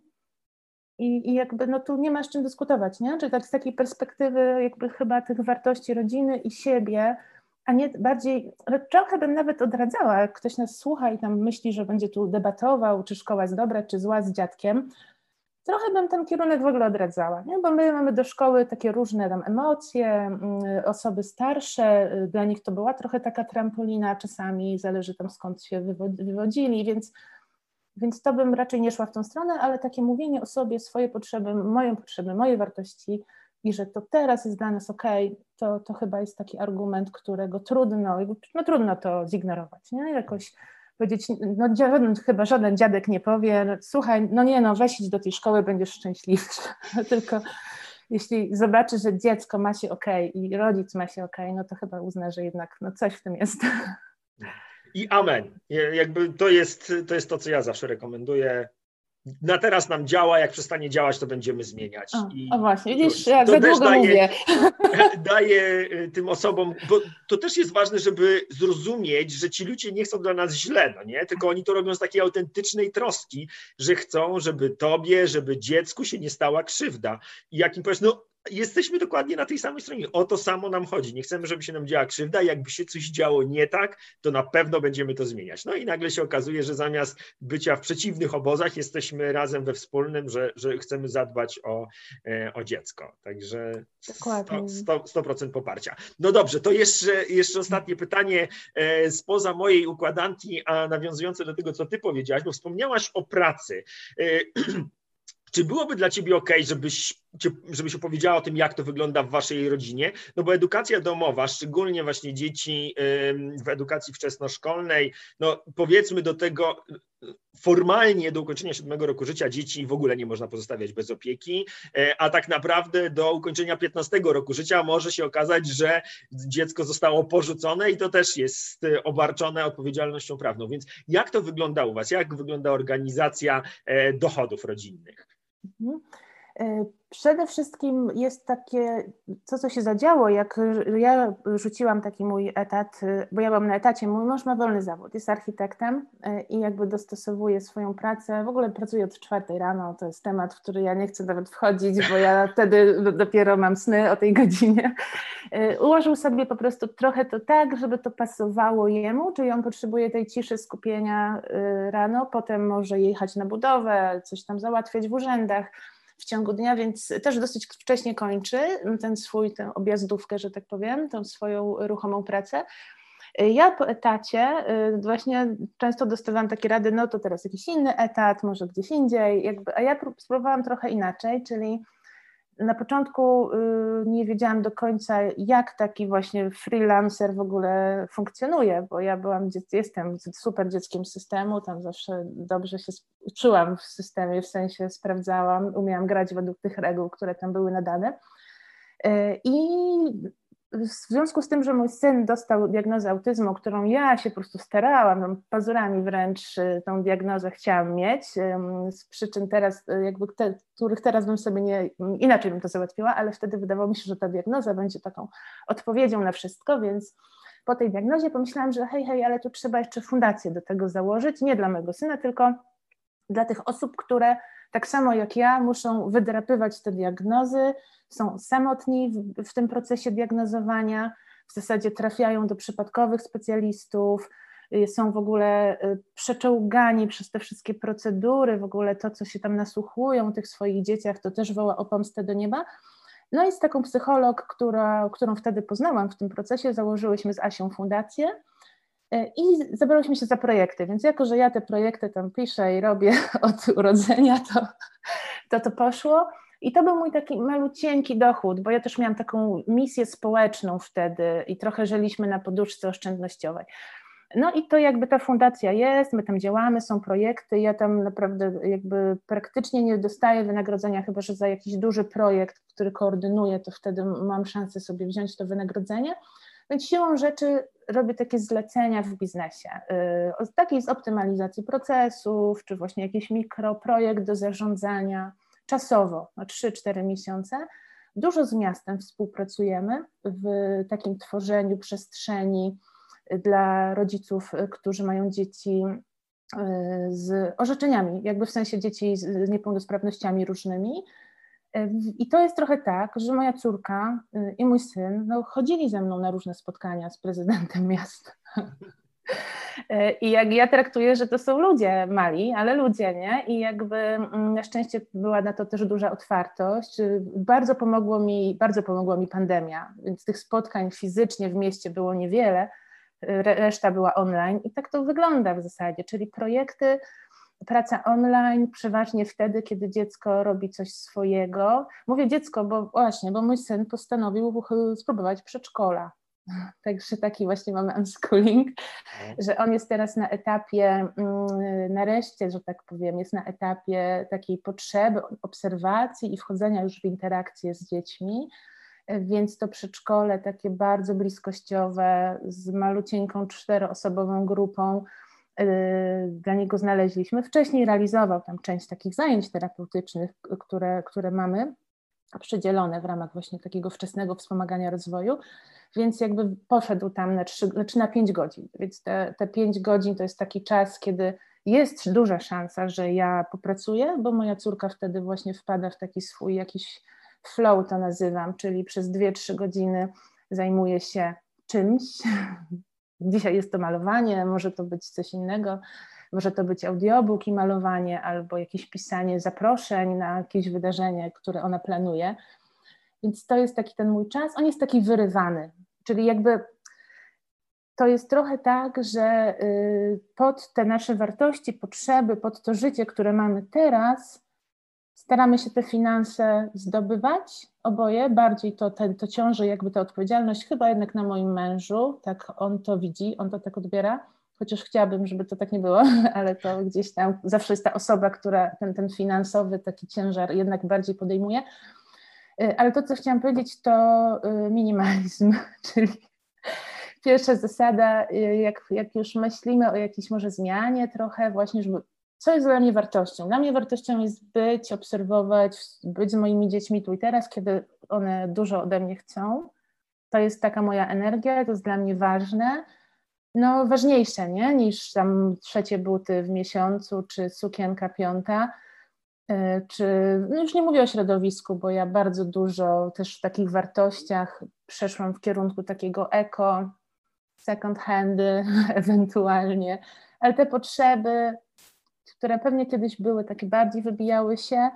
i, I, jakby no tu nie ma z czym dyskutować, nie? Czy tak z takiej perspektywy jakby chyba tych wartości rodziny i siebie, a nie bardziej, trochę bym nawet odradzała, jak ktoś nas słucha i tam myśli, że będzie tu debatował, czy szkoła jest dobra, czy zła z dziadkiem, trochę bym ten kierunek w ogóle odradzała, nie? bo my mamy do szkoły takie różne tam emocje, mm, osoby starsze, dla nich to była trochę taka trampolina czasami, zależy tam skąd się wywodzili, więc więc to bym raczej nie szła w tą stronę, ale takie mówienie o sobie, swoje potrzeby, moje potrzeby, moje wartości i że to teraz jest dla nas ok, to, to chyba jest taki argument, którego trudno, no trudno to zignorować, nie? Jakoś powiedzieć, no żaden, chyba żaden dziadek nie powie, no, słuchaj, no nie no, weź do tej szkoły, będziesz szczęśliwszy, tylko jeśli zobaczy, że dziecko ma się ok i rodzic ma się ok, no to chyba uzna, że jednak no coś w tym jest. I amen. Jakby to jest, to jest to, co ja zawsze rekomenduję na teraz nam działa, jak przestanie działać, to będziemy zmieniać. O, I o właśnie, widzisz, jak za długo daje, mówię. Daje y, tym osobom, bo to też jest ważne, żeby zrozumieć, że ci ludzie nie chcą dla nas źle, no nie? tylko oni to robią z takiej autentycznej troski, że chcą, żeby tobie, żeby dziecku się nie stała krzywda. I jak im powiesz, no jesteśmy dokładnie na tej samej stronie. O to samo nam chodzi. Nie chcemy, żeby się nam działa krzywda. Jakby się coś działo nie tak, to na pewno będziemy to zmieniać. No i nagle się okazuje, że zamiast bycia w przeciwnych obozach, jesteśmy razem we wspólnym, że, że chcemy zadbać o, e, o dziecko. Także 100%, 100, 100 poparcia. No dobrze, to jeszcze, jeszcze ostatnie pytanie e, spoza mojej układanki, a nawiązujące do tego, co ty powiedziałaś, bo wspomniałaś o pracy. E, Czy byłoby dla ciebie ok, żebyś, żebyś opowiedziała o tym, jak to wygląda w waszej rodzinie? No bo edukacja domowa, szczególnie właśnie dzieci w edukacji wczesnoszkolnej, no powiedzmy do tego, formalnie do ukończenia siódmego roku życia dzieci w ogóle nie można pozostawiać bez opieki, e, a tak naprawdę do ukończenia 15 roku życia może się okazać, że dziecko zostało porzucone i to też jest obarczone odpowiedzialnością prawną. Więc jak to wygląda u Was? Jak wygląda organizacja e, dochodów rodzinnych? Mhm. E, przede wszystkim jest takie, co co się zadziało, jak ja rzuciłam taki mój etat, e, bo ja byłam na etacie, mój mąż ma wolny zawód, jest architektem e, i jakby dostosowuje swoją pracę, w ogóle pracuje od czwartej rano, to jest temat, w który ja nie chcę nawet wchodzić, bo ja wtedy dopiero mam sny o tej godzinie. Ułożył sobie po prostu trochę to tak, żeby to pasowało jemu, czyli on potrzebuje tej ciszy, skupienia rano, potem może jechać na budowę, coś tam załatwiać w urzędach, w ciągu dnia, więc też dosyć wcześnie kończy ten swój, tę objazdówkę, że tak powiem, tą swoją ruchomą pracę. Ja po etacie y, właśnie często dostawałam takie rady, no to teraz jakiś inny etat, może gdzieś indziej, jakby, a ja spróbowałam trochę inaczej, czyli na początku y, nie wiedziałam do końca, jak taki właśnie freelancer w ogóle funkcjonuje, bo ja byłam, jestem super dzieckiem systemu, tam zawsze dobrze się czułam w systemie, w sensie sprawdzałam, umiałam grać według tych reguł, które tam były nadane. Y, I w związku z tym, że mój syn dostał diagnozę autyzmu, którą ja się po prostu starałam, pazurami wręcz y, tą diagnozę chciałam mieć, z przyczyn teraz, y, jakby te, których teraz bym sobie nie, inaczej bym to załatwiła, ale wtedy wydawało mi się, że ta diagnoza będzie taką odpowiedzią na wszystko, więc po tej diagnozie pomyślałam, że hej, hej, ale tu trzeba jeszcze fundację do tego założyć, nie dla mojego syna, tylko dla tych osób, które tak samo jak ja muszą wydrapywać te diagnozy, są samotni w, w tym procesie diagnozowania, w zasadzie trafiają do przypadkowych specjalistów, y, są w ogóle y, przeczołgani przez te wszystkie procedury, w ogóle to, co się tam nasłuchują tych swoich dzieciach, to też woła o pomstę do nieba. No i z taką psycholog, która, którą wtedy poznałam w tym procesie, założyłyśmy z Asią fundację i zabrałyśmy się za projekty, więc jako, że ja te projekty tam piszę i robię od urodzenia, to to, to poszło. I to był mój taki malucieńki dochód, bo ja też miałam taką misję społeczną wtedy i trochę żyliśmy na poduszce oszczędnościowej. No i to jakby ta fundacja jest, my tam działamy, są projekty, ja tam naprawdę jakby praktycznie nie dostaję wynagrodzenia, chyba że za jakiś duży projekt, który koordynuję, to wtedy mam szansę sobie wziąć to wynagrodzenie. Więc siłą rzeczy robię takie zlecenia w biznesie, y, takiej z optymalizacji procesów, czy właśnie jakiś mikroprojekt do zarządzania, czasowo, na 3-4 miesiące. Dużo z miastem współpracujemy w takim tworzeniu przestrzeni dla rodziców, którzy mają dzieci y, z orzeczeniami, jakby w sensie dzieci z niepełnosprawnościami różnymi. I to jest trochę tak, że moja córka y, i mój syn no, chodzili ze mną na różne spotkania z prezydentem miasta. I jak ja traktuję, że to są ludzie mali, ale ludzie, nie? I jakby mm, na szczęście była na to też duża otwartość. Bardzo pomogło mi, bardzo pomogła mi pandemia, więc tych spotkań fizycznie w mieście było niewiele, reszta była online i tak to wygląda w zasadzie, czyli projekty, praca online przeważnie wtedy, kiedy dziecko robi coś swojego. Mówię dziecko, bo właśnie, bo mój syn postanowił spróbować przedszkola Także taki właśnie mamy unschooling, no. że on jest teraz na etapie, mm, nareszcie, że tak powiem, jest na etapie takiej potrzeby obserwacji i wchodzenia już w interakcję z dziećmi. Więc to przedszkole takie bardzo bliskościowe, z malucieńką czteroosobową grupą, dla niego znaleźliśmy. Wcześniej realizował tam część takich zajęć terapeutycznych, które, które mamy przydzielone w ramach właśnie takiego wczesnego wspomagania rozwoju, więc jakby poszedł tam na, 3, znaczy na 5 godzin, więc te, te 5 godzin to jest taki czas, kiedy jest duża szansa, że ja popracuję, bo moja córka wtedy właśnie wpada w taki swój jakiś flow to nazywam, czyli przez 2-3 godziny zajmuje się czymś. Dzisiaj jest to malowanie, może to być coś innego, może to być audiobook i malowanie, albo jakieś pisanie zaproszeń na jakieś wydarzenie, które ona planuje. Więc to jest taki ten mój czas. On jest taki wyrywany, czyli jakby to jest trochę tak, że y, pod te nasze wartości, potrzeby, pod to życie, które mamy teraz, staramy się te finanse zdobywać oboje, bardziej to, ten, to ciąży jakby ta odpowiedzialność chyba jednak na moim mężu, tak on to widzi, on to tak odbiera, chociaż chciałabym, żeby to tak nie było, ale to gdzieś tam zawsze jest ta osoba, która ten, ten finansowy taki ciężar jednak bardziej podejmuje. Y, ale to, co chciałam powiedzieć, to y, minimalizm, czyli pierwsza zasada, y, jak, jak już myślimy o jakiejś może zmianie trochę właśnie, żeby co jest dla mnie wartością? Dla mnie wartością jest być, obserwować, być z moimi dziećmi tu i teraz, kiedy one dużo ode mnie chcą. To jest taka moja energia, to jest dla mnie ważne. No, ważniejsze, nie? Niż tam trzecie buty w miesiącu, czy sukienka piąta, y, czy no już nie mówię o środowisku, bo ja bardzo dużo też w takich wartościach przeszłam w kierunku takiego eko, second handy ewentualnie, ale te potrzeby które pewnie kiedyś były takie bardziej wybijały się,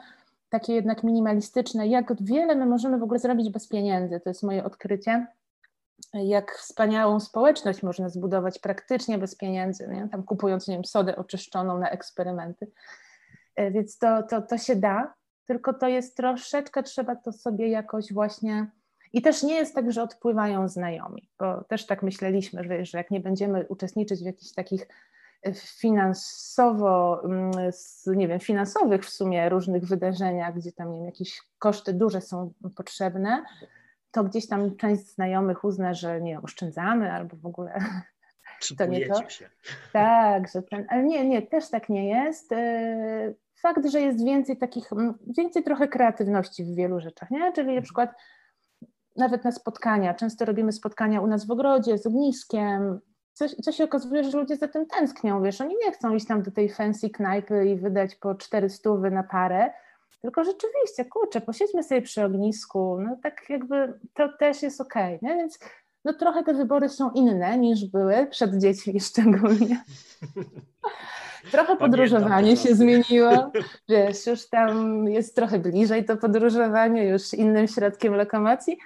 takie jednak minimalistyczne, jak wiele my możemy w ogóle zrobić bez pieniędzy, to jest moje odkrycie. Jak wspaniałą społeczność można zbudować praktycznie bez pieniędzy, nie? tam kupując nie wiem, sodę oczyszczoną na eksperymenty. E, więc to, to, to się da, tylko to jest troszeczkę, trzeba to sobie jakoś właśnie. I też nie jest tak, że odpływają znajomi, bo też tak myśleliśmy, że, że jak nie będziemy uczestniczyć w jakichś takich finansowo, mm, nie wiem, finansowych w sumie różnych wydarzeniach, gdzie tam nie wiem, jakieś koszty duże są potrzebne, to gdzieś tam część znajomych uzna, że nie oszczędzamy albo w ogóle to nie to. Się. Tak, że ten, ale nie, nie, też tak nie jest. Y, fakt, że jest więcej takich, więcej trochę kreatywności w wielu rzeczach, nie? Czyli na mhm. przykład nawet na spotkania, często robimy spotkania u nas w ogrodzie z ogniskiem, co, co się okazuje, że ludzie za tym tęsknią, wiesz, oni nie chcą iść tam do tej fancy knajpy i wydać po 400 na parę, tylko rzeczywiście, kurczę, posiedźmy sobie przy ognisku, no tak jakby to też jest okej, okay, więc no trochę te wybory są inne niż były przed dziećmi szczególnie. Trochę podróżowanie się zmieniło, wiesz, już tam jest trochę bliżej to podróżowanie, już innym środkiem lokomocji,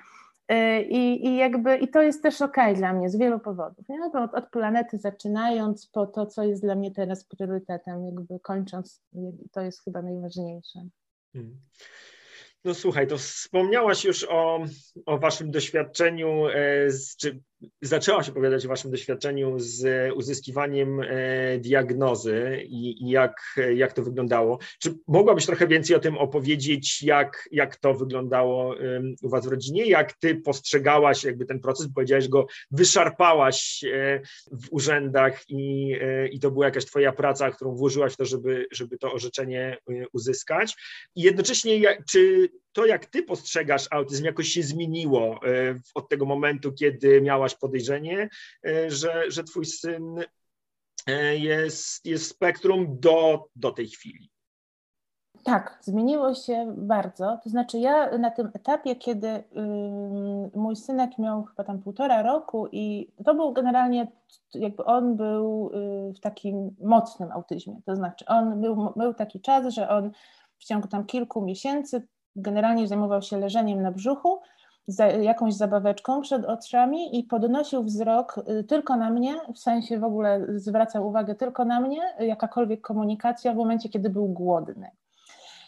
I, I, jakby, I to jest też ok dla mnie z wielu powodów. Nie? Od, od planety zaczynając po to, co jest dla mnie teraz priorytetem, jakby kończąc, to jest chyba najważniejsze. Hmm. No słuchaj, to wspomniałaś już o, o waszym doświadczeniu, e, z, czy zaczęłaś opowiadać o waszym doświadczeniu z uzyskiwaniem e, diagnozy i, i, jak, jak to wyglądało. Czy mogłabyś trochę więcej o tym opowiedzieć, jak, jak to wyglądało u was w rodzinie, jak ty postrzegałaś jakby ten proces, powiedziałaś go, wyszarpałaś e, w urzędach i, i to była jakaś twoja praca, którą włożyłaś w to, żeby, żeby to orzeczenie uzyskać. I jednocześnie, czy to, jak ty postrzegasz autyzm, jakoś się zmieniło e, od tego momentu, kiedy miałaś podejrzenie, e, że, że twój syn e, jest, jest spektrum do, do tej chwili. Tak, zmieniło się bardzo. To znaczy, ja na tym etapie, kiedy mój synek miał chyba tam półtora roku, i to był generalnie, jakby on był y, w takim mocnym autyzmie. To znaczy, on był, był taki czas, że on w ciągu tam kilku miesięcy generalnie zajmował się leżeniem na brzuchu, jakąś zabaweczką przed oczami i podnosił wzrok y, tylko na mnie, w sensie w ogóle zwracał uwagę tylko na mnie, jakakolwiek komunikacja w momencie, kiedy był głodny.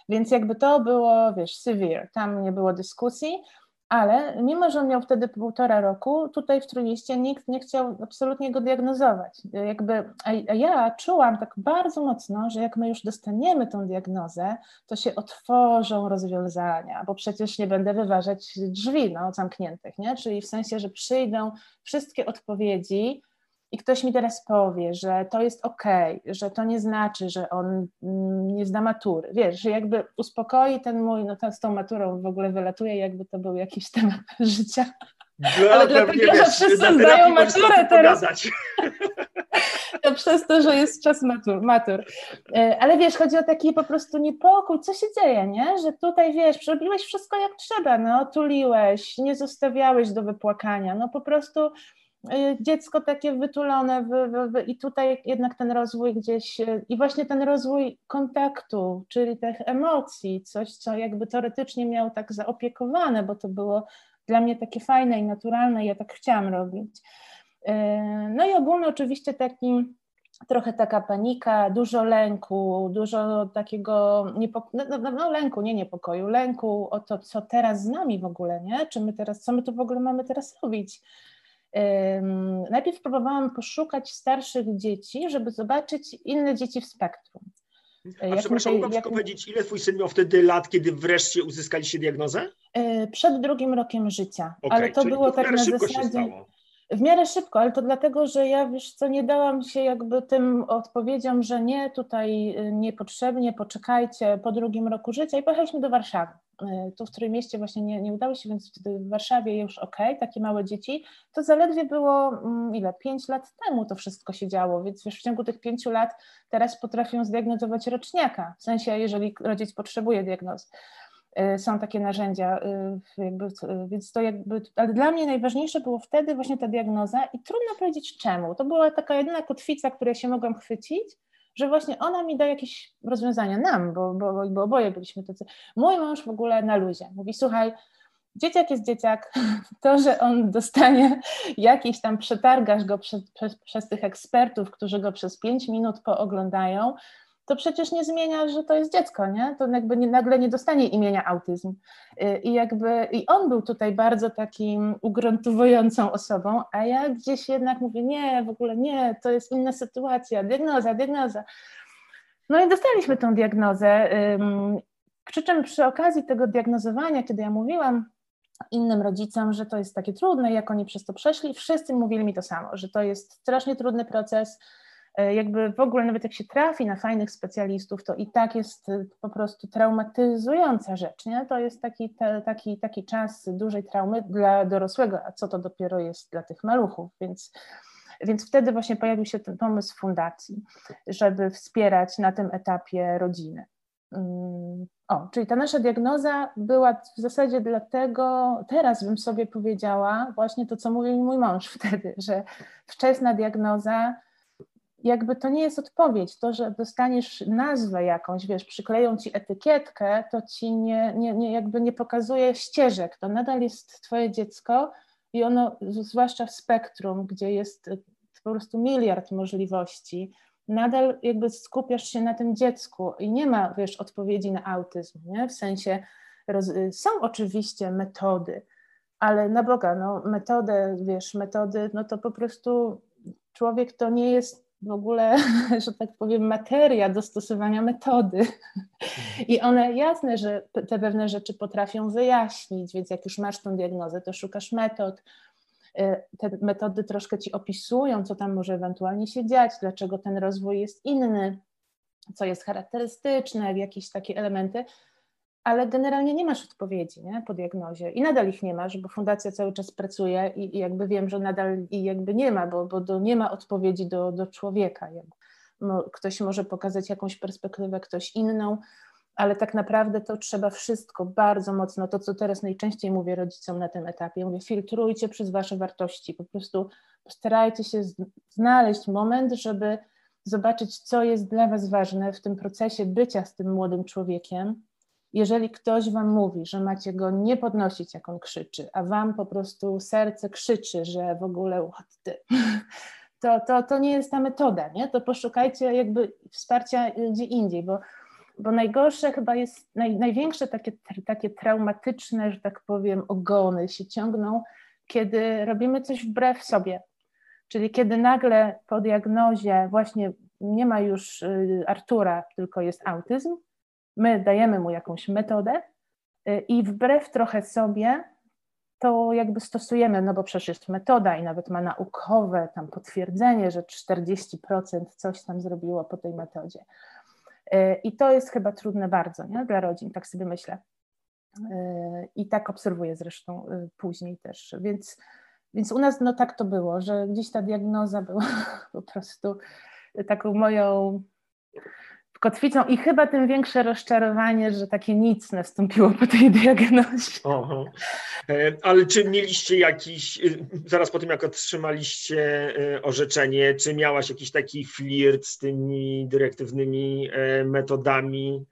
Więc jakby to było, wiesz, severe, tam nie było dyskusji. Ale mimo, że miał wtedy półtora roku, tutaj w Trójmieście nikt nie chciał absolutnie go diagnozować. Jakby, a ja czułam tak bardzo mocno, że jak my już dostaniemy tą diagnozę, to się otworzą rozwiązania, bo przecież nie będę wyważać drzwi no, zamkniętych, nie? czyli w sensie, że przyjdą wszystkie odpowiedzi, i ktoś mi teraz powie, że to jest ok, że to nie znaczy, że on mm, nie zna matury. Wiesz, że jakby uspokoi ten mój, no to z tą maturą w ogóle wylatuje, jakby to był jakiś temat życia. No, Ale dlatego, że wszyscy zdają maturę teraz. To przez to, że jest czas matur, matur. E, ale wiesz, chodzi o taki po prostu niepokój, co się dzieje, nie? Że tutaj, wiesz, przerobiłeś wszystko jak trzeba, no, tuliłeś, nie zostawiałeś do wypłakania, no po prostu dziecko takie wytulone w, w, w, i tutaj jednak ten rozwój gdzieś y, i właśnie ten rozwój kontaktu, czyli tych emocji, coś co jakby teoretycznie miał tak zaopiekowane, bo to było dla mnie takie fajne i naturalne ja tak chciałam robić. Y, no i ogólnie oczywiście taki trochę taka panika, dużo lęku, dużo takiego niepokoju, no, no, no, lęku, nie niepokoju, lęku o to, co teraz z nami w ogóle, nie? Czy my teraz, co my tu w ogóle mamy teraz robić? Najpierw próbowałam poszukać starszych dzieci, żeby zobaczyć inne dzieci w spektrum. A jak przepraszam, mogłam jak... powiedzieć, ile twój syn miał wtedy lat, kiedy wreszcie uzyskaliście diagnozę? E, przed drugim rokiem życia, okay, ale to było tak na zasadzie... W miarę szybko, ale to dlatego, że ja wiesz co, nie dałam się jakby tym odpowiedziom, że nie, tutaj y, niepotrzebnie, poczekajcie po drugim roku życia i pojechaliśmy do Warszawy. Y, tu w Trójmieście właśnie nie, nie udało się, więc w Warszawie już ok, takie małe dzieci. To zaledwie było, mm, ile, pięć lat temu to wszystko się działo, więc wiesz, w ciągu tych pięciu lat teraz potrafią zdiagnozować roczniaka, w sensie jeżeli rodzic potrzebuje diagnozy. Y, są takie narzędzia, y, jakby, więc to jakby, ale dla mnie najważniejsze było wtedy właśnie ta diagnoza i trudno powiedzieć czemu. To była taka jedyna kotwica, której się mogłam chwycić, że właśnie ona mi da jakieś rozwiązania nam, bo, bo, bo oboje byliśmy tacy. Mój mąż w ogóle na luzie mówi, słuchaj, dzieciak jest dzieciak, to, że on dostanie jakiś tam, przetargasz go przez, przez, przez tych ekspertów, którzy go przez pięć minut pooglądają, to przecież nie zmienia, że to jest dziecko, nie? To jakby nie, nagle nie dostanie imienia autyzm. Y, I jakby i on był tutaj bardzo takim ugruntowującą osobą, a ja gdzieś jednak mówię, nie, w ogóle nie, to jest inna sytuacja, diagnoza, diagnoza. No i dostaliśmy tą diagnozę. Przy czym przy okazji tego diagnozowania, kiedy ja mówiłam innym rodzicom, że to jest takie trudne, jak oni przez to przeszli, wszyscy mówili mi to samo, że to jest strasznie trudny proces, jakby w ogóle nawet jak się trafi na fajnych specjalistów, to i tak jest e, po prostu traumatyzująca rzecz, nie? To jest taki, te, taki, taki czas dużej traumy dla dorosłego, a co to dopiero jest dla tych maluchów, więc więc wtedy właśnie pojawił się ten pomysł fundacji, żeby wspierać na tym etapie rodzinę. Mm, o, czyli ta nasza diagnoza była w zasadzie dlatego, teraz bym sobie powiedziała, właśnie to, co mówił mój mąż wtedy, że wczesna diagnoza jakby to nie jest odpowiedź. To, że dostaniesz nazwę jakąś, wiesz, przykleją ci etykietkę, to ci nie, nie, nie, jakby nie pokazuje ścieżek. To nadal jest twoje dziecko i ono, zwłaszcza w spektrum, gdzie jest po prostu miliard możliwości, nadal jakby skupiasz się na tym dziecku i nie ma, wiesz, odpowiedzi na autyzm, nie? W sensie roz... Są oczywiście metody, ale na Boga, no metodę, wiesz, metody, no to po prostu człowiek to nie jest w ogóle, że tak powiem, materia do stosowania metody. I one jasne, że te pewne rzeczy potrafią wyjaśnić, więc jak już masz tą diagnozę, to szukasz metod. Y, te metody troszkę ci opisują, co tam może ewentualnie się dziać, dlaczego ten rozwój jest inny, co jest charakterystyczne, jakieś takie elementy, ale generalnie nie masz odpowiedzi nie, po diagnozie. I nadal ich nie masz, bo fundacja cały czas pracuje i, i jakby wiem, że nadal i jakby nie ma, bo, bo do, nie ma odpowiedzi do, do człowieka. Ktoś może pokazać jakąś perspektywę, ktoś inną, ale tak naprawdę to trzeba wszystko bardzo mocno, to co teraz najczęściej mówię rodzicom na tym etapie, mówię filtrujcie przez wasze wartości, po prostu postarajcie się znaleźć moment, żeby zobaczyć, co jest dla was ważne w tym procesie bycia z tym młodym człowiekiem, jeżeli ktoś wam mówi, że macie go nie podnosić, jak on krzyczy, a wam po prostu serce krzyczy, że w ogóle ty, to, to, to nie jest ta metoda, nie? To poszukajcie jakby wsparcia gdzie indziej, bo bo najgorsze chyba jest, naj, największe takie, takie traumatyczne, że tak powiem, ogony się ciągną, kiedy robimy coś wbrew sobie. Czyli kiedy nagle po diagnozie właśnie nie ma już y, Artura, tylko jest autyzm, my dajemy mu jakąś metodę y, i wbrew trochę sobie to jakby stosujemy, no bo przecież jest metoda i nawet ma naukowe tam potwierdzenie, że 40% coś tam zrobiło po tej metodzie. Y, I to jest chyba trudne bardzo nie? dla rodzin, tak sobie myślę. I tak obserwuję zresztą później też. Więc, więc u nas no tak to było, że gdzieś ta diagnoza była po prostu taką moją kotwicą i chyba tym większe rozczarowanie, że takie nic nastąpiło po tej diagnozie. Aha. E, ale czy mieliście jakiś, y, zaraz po tym jak otrzymaliście y, orzeczenie, czy miałaś jakiś taki flirt z tymi dyrektywnymi e, metodami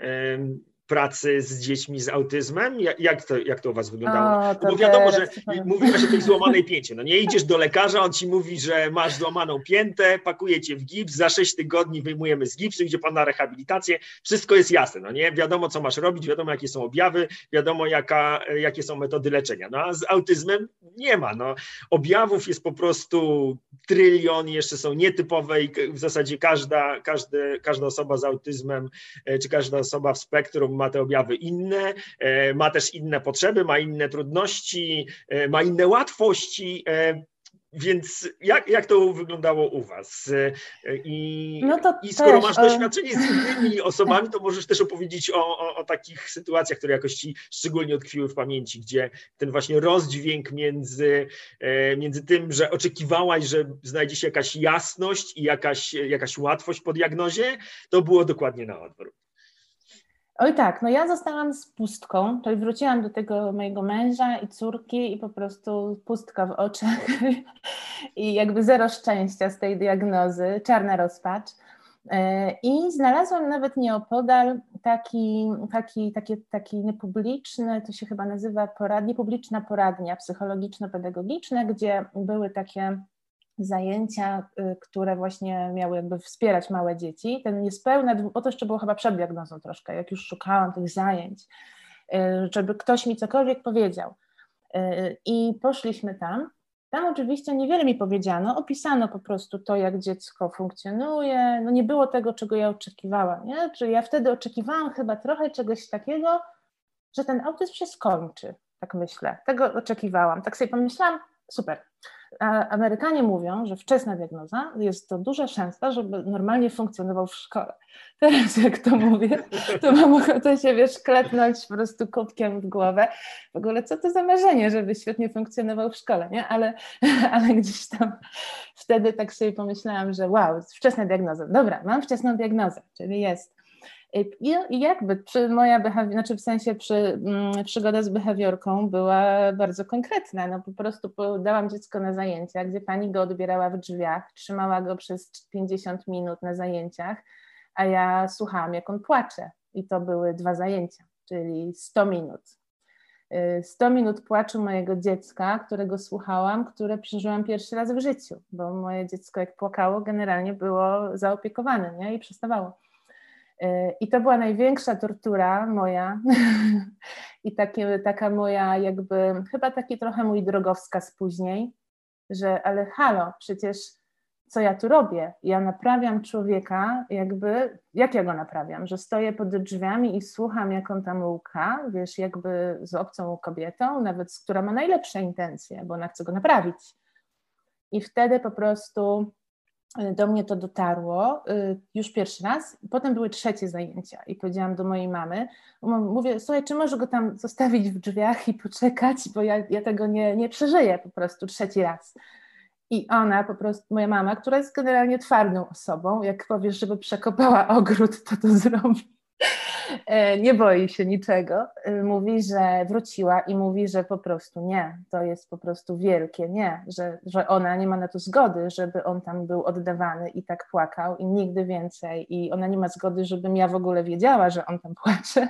pracy z dziećmi z autyzmem? Jak to, jak to u Was wyglądało? O, to Bo wiadomo, że mówiłaś o tej złamanej pięcie. No nie idziesz do lekarza, on ci mówi, że masz złamaną piętę, pakuje cię w gips, za sześć tygodni wyjmujemy z gipsu, idzie pan na rehabilitację, wszystko jest jasne, no nie? Wiadomo, co masz robić, wiadomo, jakie są objawy, wiadomo, jaka, jakie są metody leczenia. No a z autyzmem nie ma, no. Objawów jest po prostu trylion, jeszcze są nietypowe i w zasadzie każda, każdy, każda osoba z autyzmem, e, czy każda osoba w spektrum ma te objawy inne, e, ma też inne potrzeby, ma inne trudności, e, ma inne łatwości. E, więc jak, jak to wyglądało u Was? I, no i skoro też, masz doświadczenie z innymi osobami, to możesz też opowiedzieć o, o, o, takich sytuacjach, które jakoś Ci szczególnie utkwiły w pamięci, gdzie ten właśnie rozdźwięk między, między tym, że oczekiwałaś, że znajdzie się jakaś jasność i jakaś, jakaś łatwość po diagnozie, to było dokładnie na odwrót. Oj tak, no ja zostałam z pustką, czyli wróciłam do tego mojego męża i córki i po prostu pustka w oczach i jakby zero szczęścia z tej diagnozy, czarna rozpacz. E, I znalazłam nawet nieopodal taki, taki, taki, taki niepubliczny, to się chyba nazywa porad, niepubliczna poradnia psychologiczno-pedagogiczna, gdzie były takie zajęcia, y, które właśnie miały jakby wspierać małe dzieci. Ten niespełna, bo to jeszcze było chyba przed diagnozą troszkę, jak już szukałam tych zajęć, y, żeby ktoś mi cokolwiek powiedział. Y, I poszliśmy tam. Tam oczywiście niewiele mi powiedziano, opisano po prostu to, jak dziecko funkcjonuje. No nie było tego, czego ja oczekiwałam. Nie? Czyli ja wtedy oczekiwałam chyba trochę czegoś takiego, że ten autyzm się skończy, tak myślę. Tego oczekiwałam. Tak sobie pomyślałam, super, Amerykanie mówią, że wczesna diagnoza jest to duża szansa, żeby normalnie funkcjonował w szkole. Teraz jak to mówię, to mam ochotę się, wiesz, klepnąć po prostu kubkiem w głowę. W ogóle co to za marzenie, żeby świetnie funkcjonował w szkole, nie? Ale, ale gdzieś tam wtedy tak sobie pomyślałam, że wow, wczesna diagnoza. Dobra, mam wczesną diagnozę, czyli jest i jakby czy moja behawior, znaczy w sensie przy, mm, przygoda z behawiorką była bardzo konkretna. No po prostu dałam dziecko na zajęcia, gdzie pani go odbierała w drzwiach, trzymała go przez 50 minut na zajęciach, a ja słuchałam, jak on płacze. I to były dwa zajęcia, czyli 100 minut. 100 y, minut płaczu mojego dziecka, którego słuchałam, które przeżyłam pierwszy raz w życiu, bo moje dziecko jak płakało, generalnie było zaopiekowane nie? i przestawało. I to była największa tortura moja i taka moja jakby, chyba taki trochę mój drogowskaz później, że ale halo, przecież co ja tu robię? Ja naprawiam człowieka, jakby, jak ja go naprawiam? Że stoję pod drzwiami i słucham, jak on tam łuka, wiesz, jakby z obcą kobietą, nawet która ma najlepsze intencje, bo ona chce go naprawić. I wtedy po prostu do mnie to dotarło y, już pierwszy raz, potem były trzecie zajęcia i powiedziałam do mojej mamy, mówię, słuchaj, czy możesz go tam zostawić w drzwiach i poczekać, bo ja, ja tego nie, nie przeżyję po prostu trzeci raz. I ona po prostu, moja mama, która jest generalnie twardą osobą, jak powiesz, żeby przekopała ogród, to to zrobi. E, nie boi się niczego. E, mówi, że wróciła i mówi, że po prostu nie, to jest po prostu wielkie nie, że, że ona nie ma na to zgody, żeby on tam był oddawany i tak płakał i nigdy więcej. I ona nie ma zgody, żebym ja w ogóle wiedziała, że on tam płacze.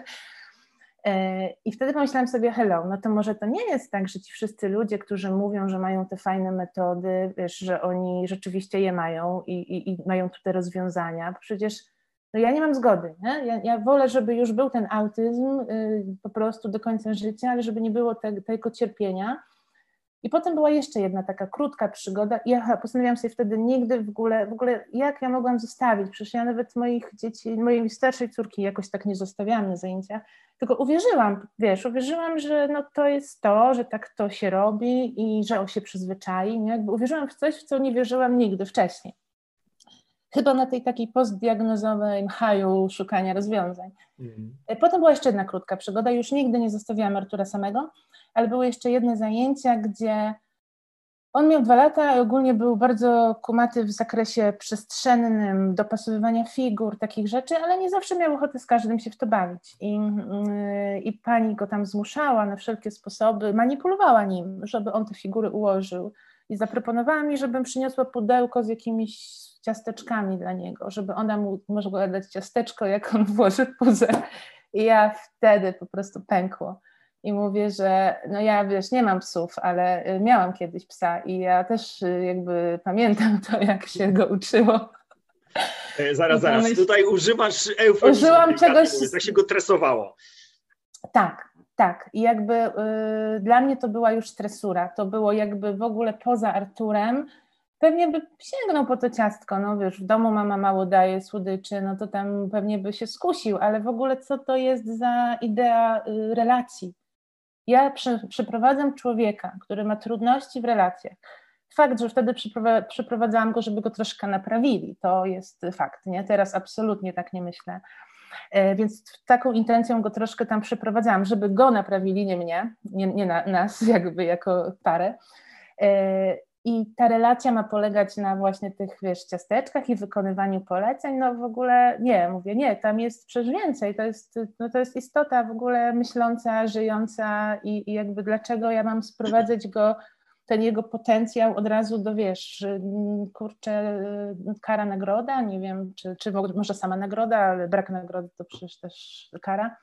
E, I wtedy pomyślałam sobie, hello, no to może to nie jest tak, że ci wszyscy ludzie, którzy mówią, że mają te fajne metody, wiesz, że oni rzeczywiście je mają i, i, i mają tu te rozwiązania. Przecież No ja nie mam zgody, nie? Ja, ja wolę, żeby już był ten autyzm y, po prostu do końca życia, ale żeby nie było te, tego cierpienia. I potem była jeszcze jedna taka krótka przygoda i ja postanowiłam sobie wtedy nigdy w ogóle, w ogóle jak ja mogłam zostawić, przecież ja nawet moich dzieci, mojej starszej córki jakoś tak nie zostawiałam na zajęcia, tylko uwierzyłam, wiesz, uwierzyłam, że no to jest to, że tak to się robi i że on się przyzwyczai, nie? Jakby uwierzyłam w coś, w co nie wierzyłam nigdy wcześniej. Chyba na tej takiej postdiagnozowej haju szukania rozwiązań. Mhm. Potem była jeszcze jedna krótka przygoda, już nigdy nie zostawiłam Artura samego, ale były jeszcze jedne zajęcia, gdzie on miał dwa lata i ogólnie był bardzo kumaty w zakresie przestrzennym, dopasowywania figur, takich rzeczy, ale nie zawsze miał ochotę z każdym się w to bawić. I, yy, I pani go tam zmuszała na wszelkie sposoby, manipulowała nim, żeby on te figury ułożył. I zaproponowała mi, żebym przyniosła pudełko z jakimiś ciasteczkami dla niego, żeby ona mu mogła dać ciasteczko, jak on włoży puzzle. I ja wtedy po prostu pękło i mówię, że no ja wiesz, nie mam psów, ale y, miałam kiedyś psa i ja też y, jakby pamiętam to, jak się go uczyło. E, zaraz, zaraz, myśl... tutaj używasz eufemizmu. Użyłam czegoś... Tak się go tresowało. Tak, tak. I jakby y, dla mnie to była już tresura. To było jakby w ogóle poza Arturem. Pewnie by sięgnął po to ciastko, no wiesz, w domu mama mało daje słodyczy, no to tam pewnie by się skusił, ale w ogóle co to jest za idea y, relacji? Ja przeprowadzam człowieka, który ma trudności w relacjach. Fakt, że wtedy przeprowadzałam go, żeby go troszkę naprawili, to jest fakt. Nie? Teraz absolutnie tak nie myślę. E, więc taką intencją go troszkę tam przeprowadzałam, żeby go naprawili, nie mnie, nie, nie na, nas jakby jako parę. I ta relacja ma polegać na właśnie tych, wiesz, ciasteczkach i wykonywaniu poleceń. No w ogóle nie, mówię, nie, tam jest przecież więcej. To jest, no to jest istota w ogóle myśląca, żyjąca i, i jakby dlaczego ja mam sprowadzać go, ten jego potencjał od razu do, wiesz, kurczę, kara, nagroda, nie wiem, czy, czy może sama nagroda, ale brak nagrody to przecież też kara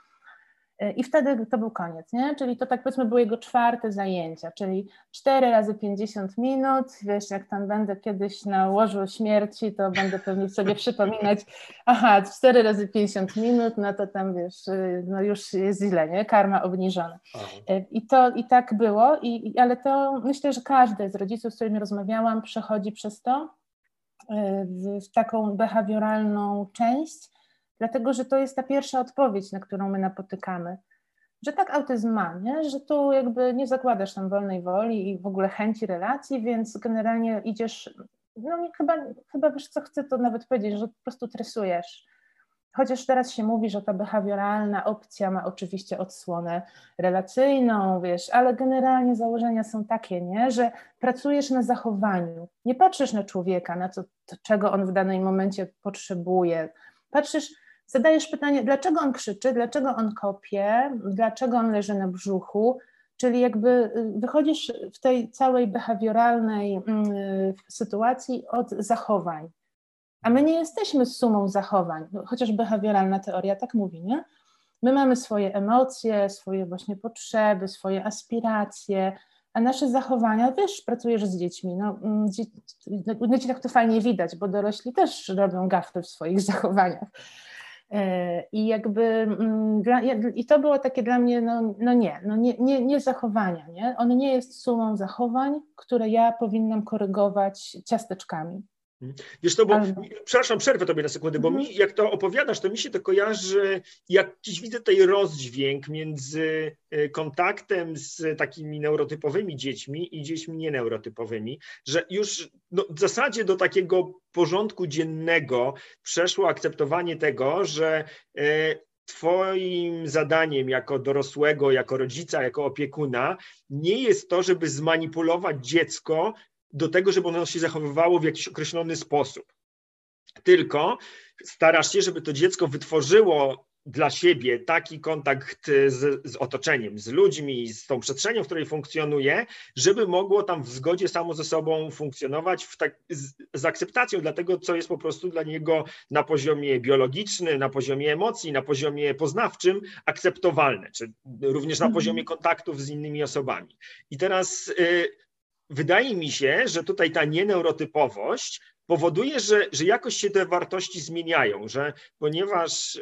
i wtedy to był koniec, nie? Czyli to tak powiedzmy były jego czwarte zajęcia, czyli 4 razy 50 minut, wiesz, jak tam będę kiedyś na łożu śmierci, to będę pewnie sobie przypominać, aha, 4 razy 50 minut, no to tam wiesz, no już jest źle, nie? Karma obniżona. I to i tak było, i, ale to myślę, że każdy z rodziców, z którymi rozmawiałam, przechodzi przez to, w, w taką behawioralną część, dlatego że to jest ta pierwsza odpowiedź, na którą my napotykamy. Że tak autyzm ma, nie? że tu jakby nie zakładasz tam wolnej woli i w ogóle chęci relacji, więc generalnie idziesz, no chyba, chyba wiesz co chcę to nawet powiedzieć, że po prostu tresujesz. Chociaż teraz się mówi, że ta behawioralna opcja ma oczywiście odsłonę relacyjną, wiesz, ale generalnie założenia są takie, nie? że pracujesz na zachowaniu. Nie patrzysz na człowieka, na to, to czego on w danym momencie potrzebuje. Patrzysz, zadajesz pytanie, dlaczego on krzyczy, dlaczego on kopie, dlaczego on leży na brzuchu, czyli jakby y, wychodzisz w tej całej behawioralnej mm, sytuacji od zachowań. A my nie jesteśmy sumą zachowań, no, chociaż behawioralna teoria tak mówi, nie? My mamy swoje emocje, swoje właśnie potrzeby, swoje aspiracje, a nasze zachowania, wiesz, pracujesz z dziećmi, no, mm, dzie, no, dzieciach to fajnie widać, bo dorośli też robią gafy w swoich zachowaniach. E, I jakby mm, i to było takie dla mnie, no, no nie, no nie, nie, nie zachowania, nie? On nie jest sumą zachowań, które ja powinnam korygować ciasteczkami. Mhm. Wiesz to, bo, Albo... przepraszam, przerwę tobie na sekundę, bo mhm. mi, jak to opowiadasz, to mi się to kojarzy, jak gdzieś widzę tutaj rozdźwięk między e, kontaktem z takimi neurotypowymi dziećmi i dziećmi nieneurotypowymi, że już no, w zasadzie do takiego porządku dziennego przeszło akceptowanie tego, że e, Twoim zadaniem jako dorosłego, jako rodzica, jako opiekuna nie jest to, żeby zmanipulować dziecko do tego, żeby ono się zachowywało w jakiś określony sposób. Tylko starasz się, żeby to dziecko wytworzyło dla siebie taki kontakt z, z, otoczeniem, z ludźmi, z tą przestrzenią, w której funkcjonuje, żeby mogło tam w zgodzie samo ze sobą funkcjonować tak, z, z, akceptacją dla tego, co jest po prostu dla niego na poziomie biologicznym, na poziomie emocji, na poziomie poznawczym akceptowalne, czy również na mhm. poziomie kontaktów z innymi osobami. I teraz. Y, wydaje mi się, że tutaj ta nieneurotypowość powoduje, że, że jakoś się te wartości zmieniają, że ponieważ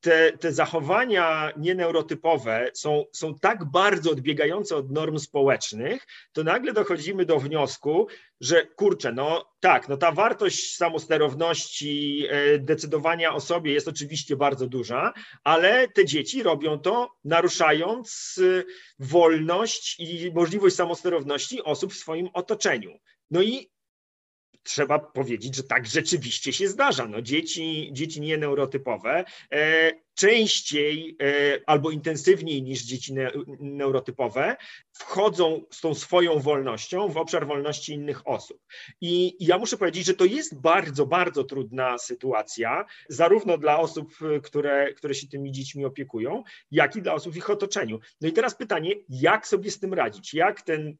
te, te zachowania nieneurotypowe są, są tak bardzo odbiegające od norm społecznych, to nagle dochodzimy do wniosku, że kurczę, no tak, no ta wartość samosterowności, e, decydowania o sobie jest oczywiście bardzo duża, ale te dzieci robią to naruszając e, wolność i możliwość samosterowności osób w swoim otoczeniu. No i trzeba powiedzieć, że tak rzeczywiście się zdarza. No, dzieci, dzieci nieneurotypowe e, częściej e, albo intensywniej niż dzieci ne, neurotypowe wchodzą z tą swoją wolnością w obszar wolności innych osób. I ja muszę powiedzieć, że to jest bardzo, bardzo trudna sytuacja, zarówno dla osób, które, które się tymi dziećmi opiekują, jak i dla osób w ich otoczeniu. No i teraz pytanie, jak sobie z tym radzić? Jak ten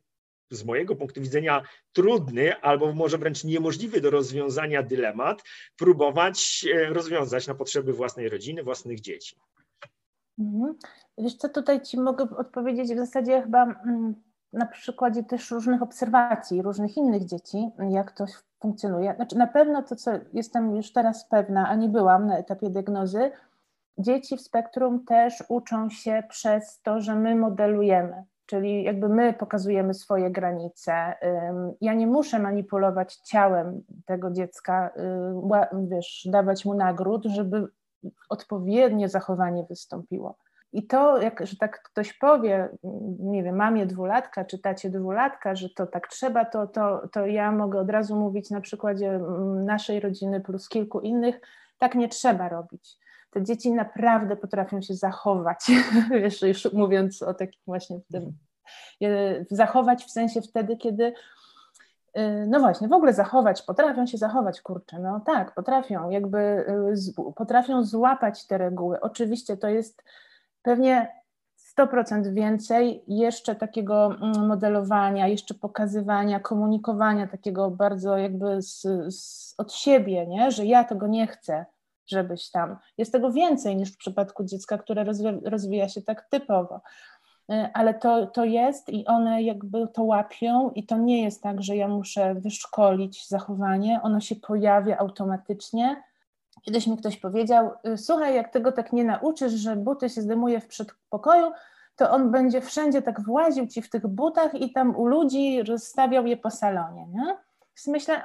z mojego punktu widzenia trudny albo może wręcz niemożliwy do rozwiązania dylemat próbować e, rozwiązać na potrzeby własnej rodziny, własnych dzieci. Mhm. Wiesz co, tutaj Ci mogę odpowiedzieć w zasadzie chyba mm, na przykładzie też różnych obserwacji, różnych innych dzieci, jak to funkcjonuje. Znaczy na pewno to, co jestem już teraz pewna, a nie byłam na etapie diagnozy, dzieci w spektrum też uczą się przez to, że my modelujemy czyli jakby my pokazujemy swoje granice. Ja nie muszę manipulować ciałem tego dziecka, wiesz, dawać mu nagród, żeby odpowiednie zachowanie wystąpiło. I to, jak, że tak ktoś powie, nie wiem, mamie dwulatka czy tacie dwulatka, że to tak trzeba, to, to, to ja mogę od razu mówić na przykładzie naszej rodziny plus kilku innych, tak nie trzeba robić te dzieci naprawdę potrafią się zachować, wiesz, już mówiąc o takim właśnie tym, zachować w sensie wtedy, kiedy y, no właśnie, w ogóle zachować, potrafią się zachować, kurczę, no tak, potrafią, jakby y, potrafią złapać te reguły. Oczywiście to jest pewnie 100% więcej jeszcze takiego mm, modelowania, jeszcze pokazywania, komunikowania takiego bardzo jakby z, z, od siebie, nie? że ja tego nie chcę, żebyś tam. Jest tego więcej niż w przypadku dziecka, które rozwija, się tak typowo. Y, ale to, to jest i one jakby to łapią i to nie jest tak, że ja muszę wyszkolić zachowanie, ono się pojawia automatycznie. Kiedyś mi ktoś powiedział, y, słuchaj, jak tego tak nie nauczysz, że buty się zdejmuje w przedpokoju, to on będzie wszędzie tak właził ci w tych butach i tam u ludzi rozstawiał je po salonie, nie? Więc myślę,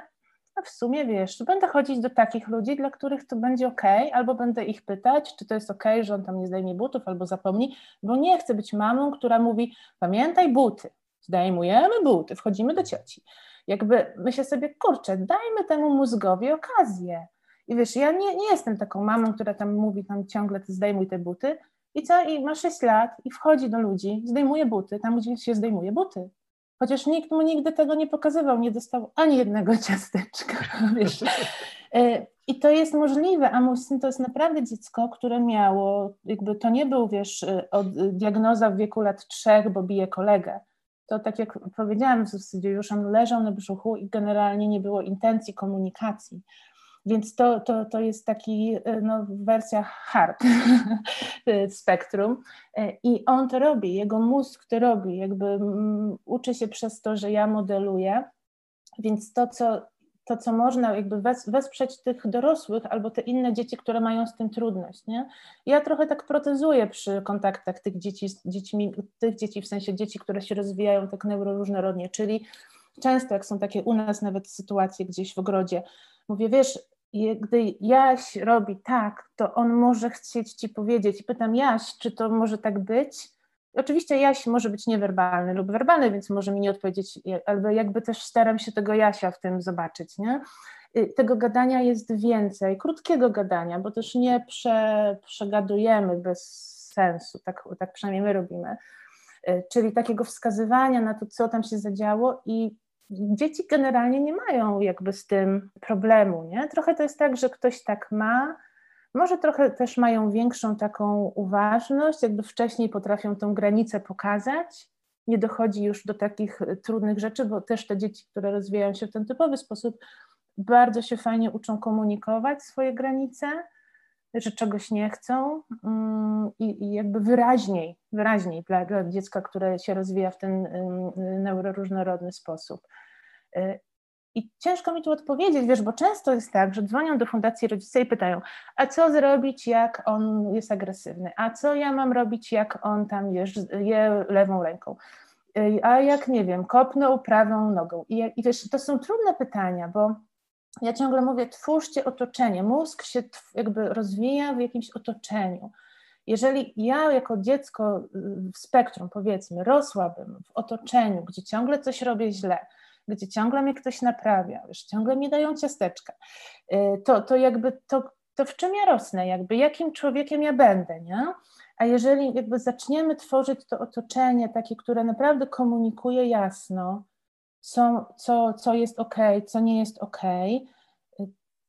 a w sumie wiesz, będę chodzić do takich ludzi, dla których to będzie ok, albo będę ich pytać, czy to jest ok, że on tam nie zdejmie butów, albo zapomni, bo nie chcę być mamą, która mówi: Pamiętaj buty, zdejmujemy buty, wchodzimy do cioci. Jakby myślę sobie, kurczę, dajmy temu mózgowi okazję. I wiesz, ja nie, nie jestem taką mamą, która tam mówi tam ciągle, ty zdejmuj te buty. I co? I ma 6 lat i wchodzi do ludzi, zdejmuje buty, tam gdzie się zdejmuje buty. Chociaż nikt mu nigdy tego nie pokazywał, nie dostał ani jednego ciasteczka. Wiesz. E, I to jest możliwe, a mój syn to jest naprawdę dziecko, które miało, jakby to nie był, wiesz, e, od, e, diagnoza w wieku lat trzech, bo bije kolegę. To tak jak powiedziałam już on leżał na brzuchu i generalnie nie było intencji komunikacji. Więc to, to, to jest taki e, no, wersja hard spektrum. E, i on to robi, jego mózg to robi, jakby um, uczy się przez to, że ja modeluję, więc to, co, to, co można jakby wes, wesprzeć tych dorosłych albo te inne dzieci, które mają z tym trudność, nie? Ja trochę tak protezuję przy kontaktach tych dzieci z dziećmi, tych dzieci w sensie dzieci, które się rozwijają tak neuroróżnorodnie, czyli często jak są takie u nas nawet sytuacje gdzieś w ogrodzie, mówię, wiesz, gdy Jaś robi tak, to on może chcieć ci powiedzieć. I pytam Jaś, czy to może tak być? Oczywiście Jaś może być niewerbalny lub werbalny, więc może mi nie odpowiedzieć, albo jakby też staram się tego Jasia w tym zobaczyć, nie? Y, tego gadania jest więcej, krótkiego gadania, bo też nie prze, przegadujemy bez sensu, tak, tak przynajmniej my robimy. Y, czyli takiego wskazywania na to, co tam się zadziało i dzieci generalnie nie mają jakby z tym problemu, nie? Trochę to jest tak, że ktoś tak ma, może trochę też mają większą taką uważność, jakby wcześniej potrafią tą granicę pokazać, nie dochodzi już do takich trudnych rzeczy, bo też te dzieci, które rozwijają się w ten typowy sposób, bardzo się fajnie uczą komunikować swoje granice, że czegoś nie chcą mm, i, i jakby wyraźniej, wyraźniej dla, dla, dziecka, które się rozwija w ten neuroróżnorodny sposób. Y, I ciężko mi tu odpowiedzieć, wiesz, bo często jest tak, że dzwonią do fundacji rodzice i pytają, a co zrobić, jak on jest agresywny, a co ja mam robić, jak on tam wiesz, je lewą ręką, y, a jak, nie wiem, kopnął prawą nogą. I, i wiesz, to są trudne pytania, bo ja ciągle mówię, twórzcie otoczenie. Mózg się jakby rozwija w jakimś otoczeniu. Jeżeli ja jako dziecko w spektrum, powiedzmy, rosłabym w otoczeniu, gdzie ciągle coś robię źle, gdzie ciągle mnie ktoś naprawia, już ciągle mi dają ciasteczka, y, to, to jakby to, to w czym ja rosnę, jakby jakim człowiekiem ja będę, nie? A jeżeli jakby zaczniemy tworzyć to otoczenie takie, które naprawdę komunikuje jasno, co, co, co jest ok, co nie jest ok,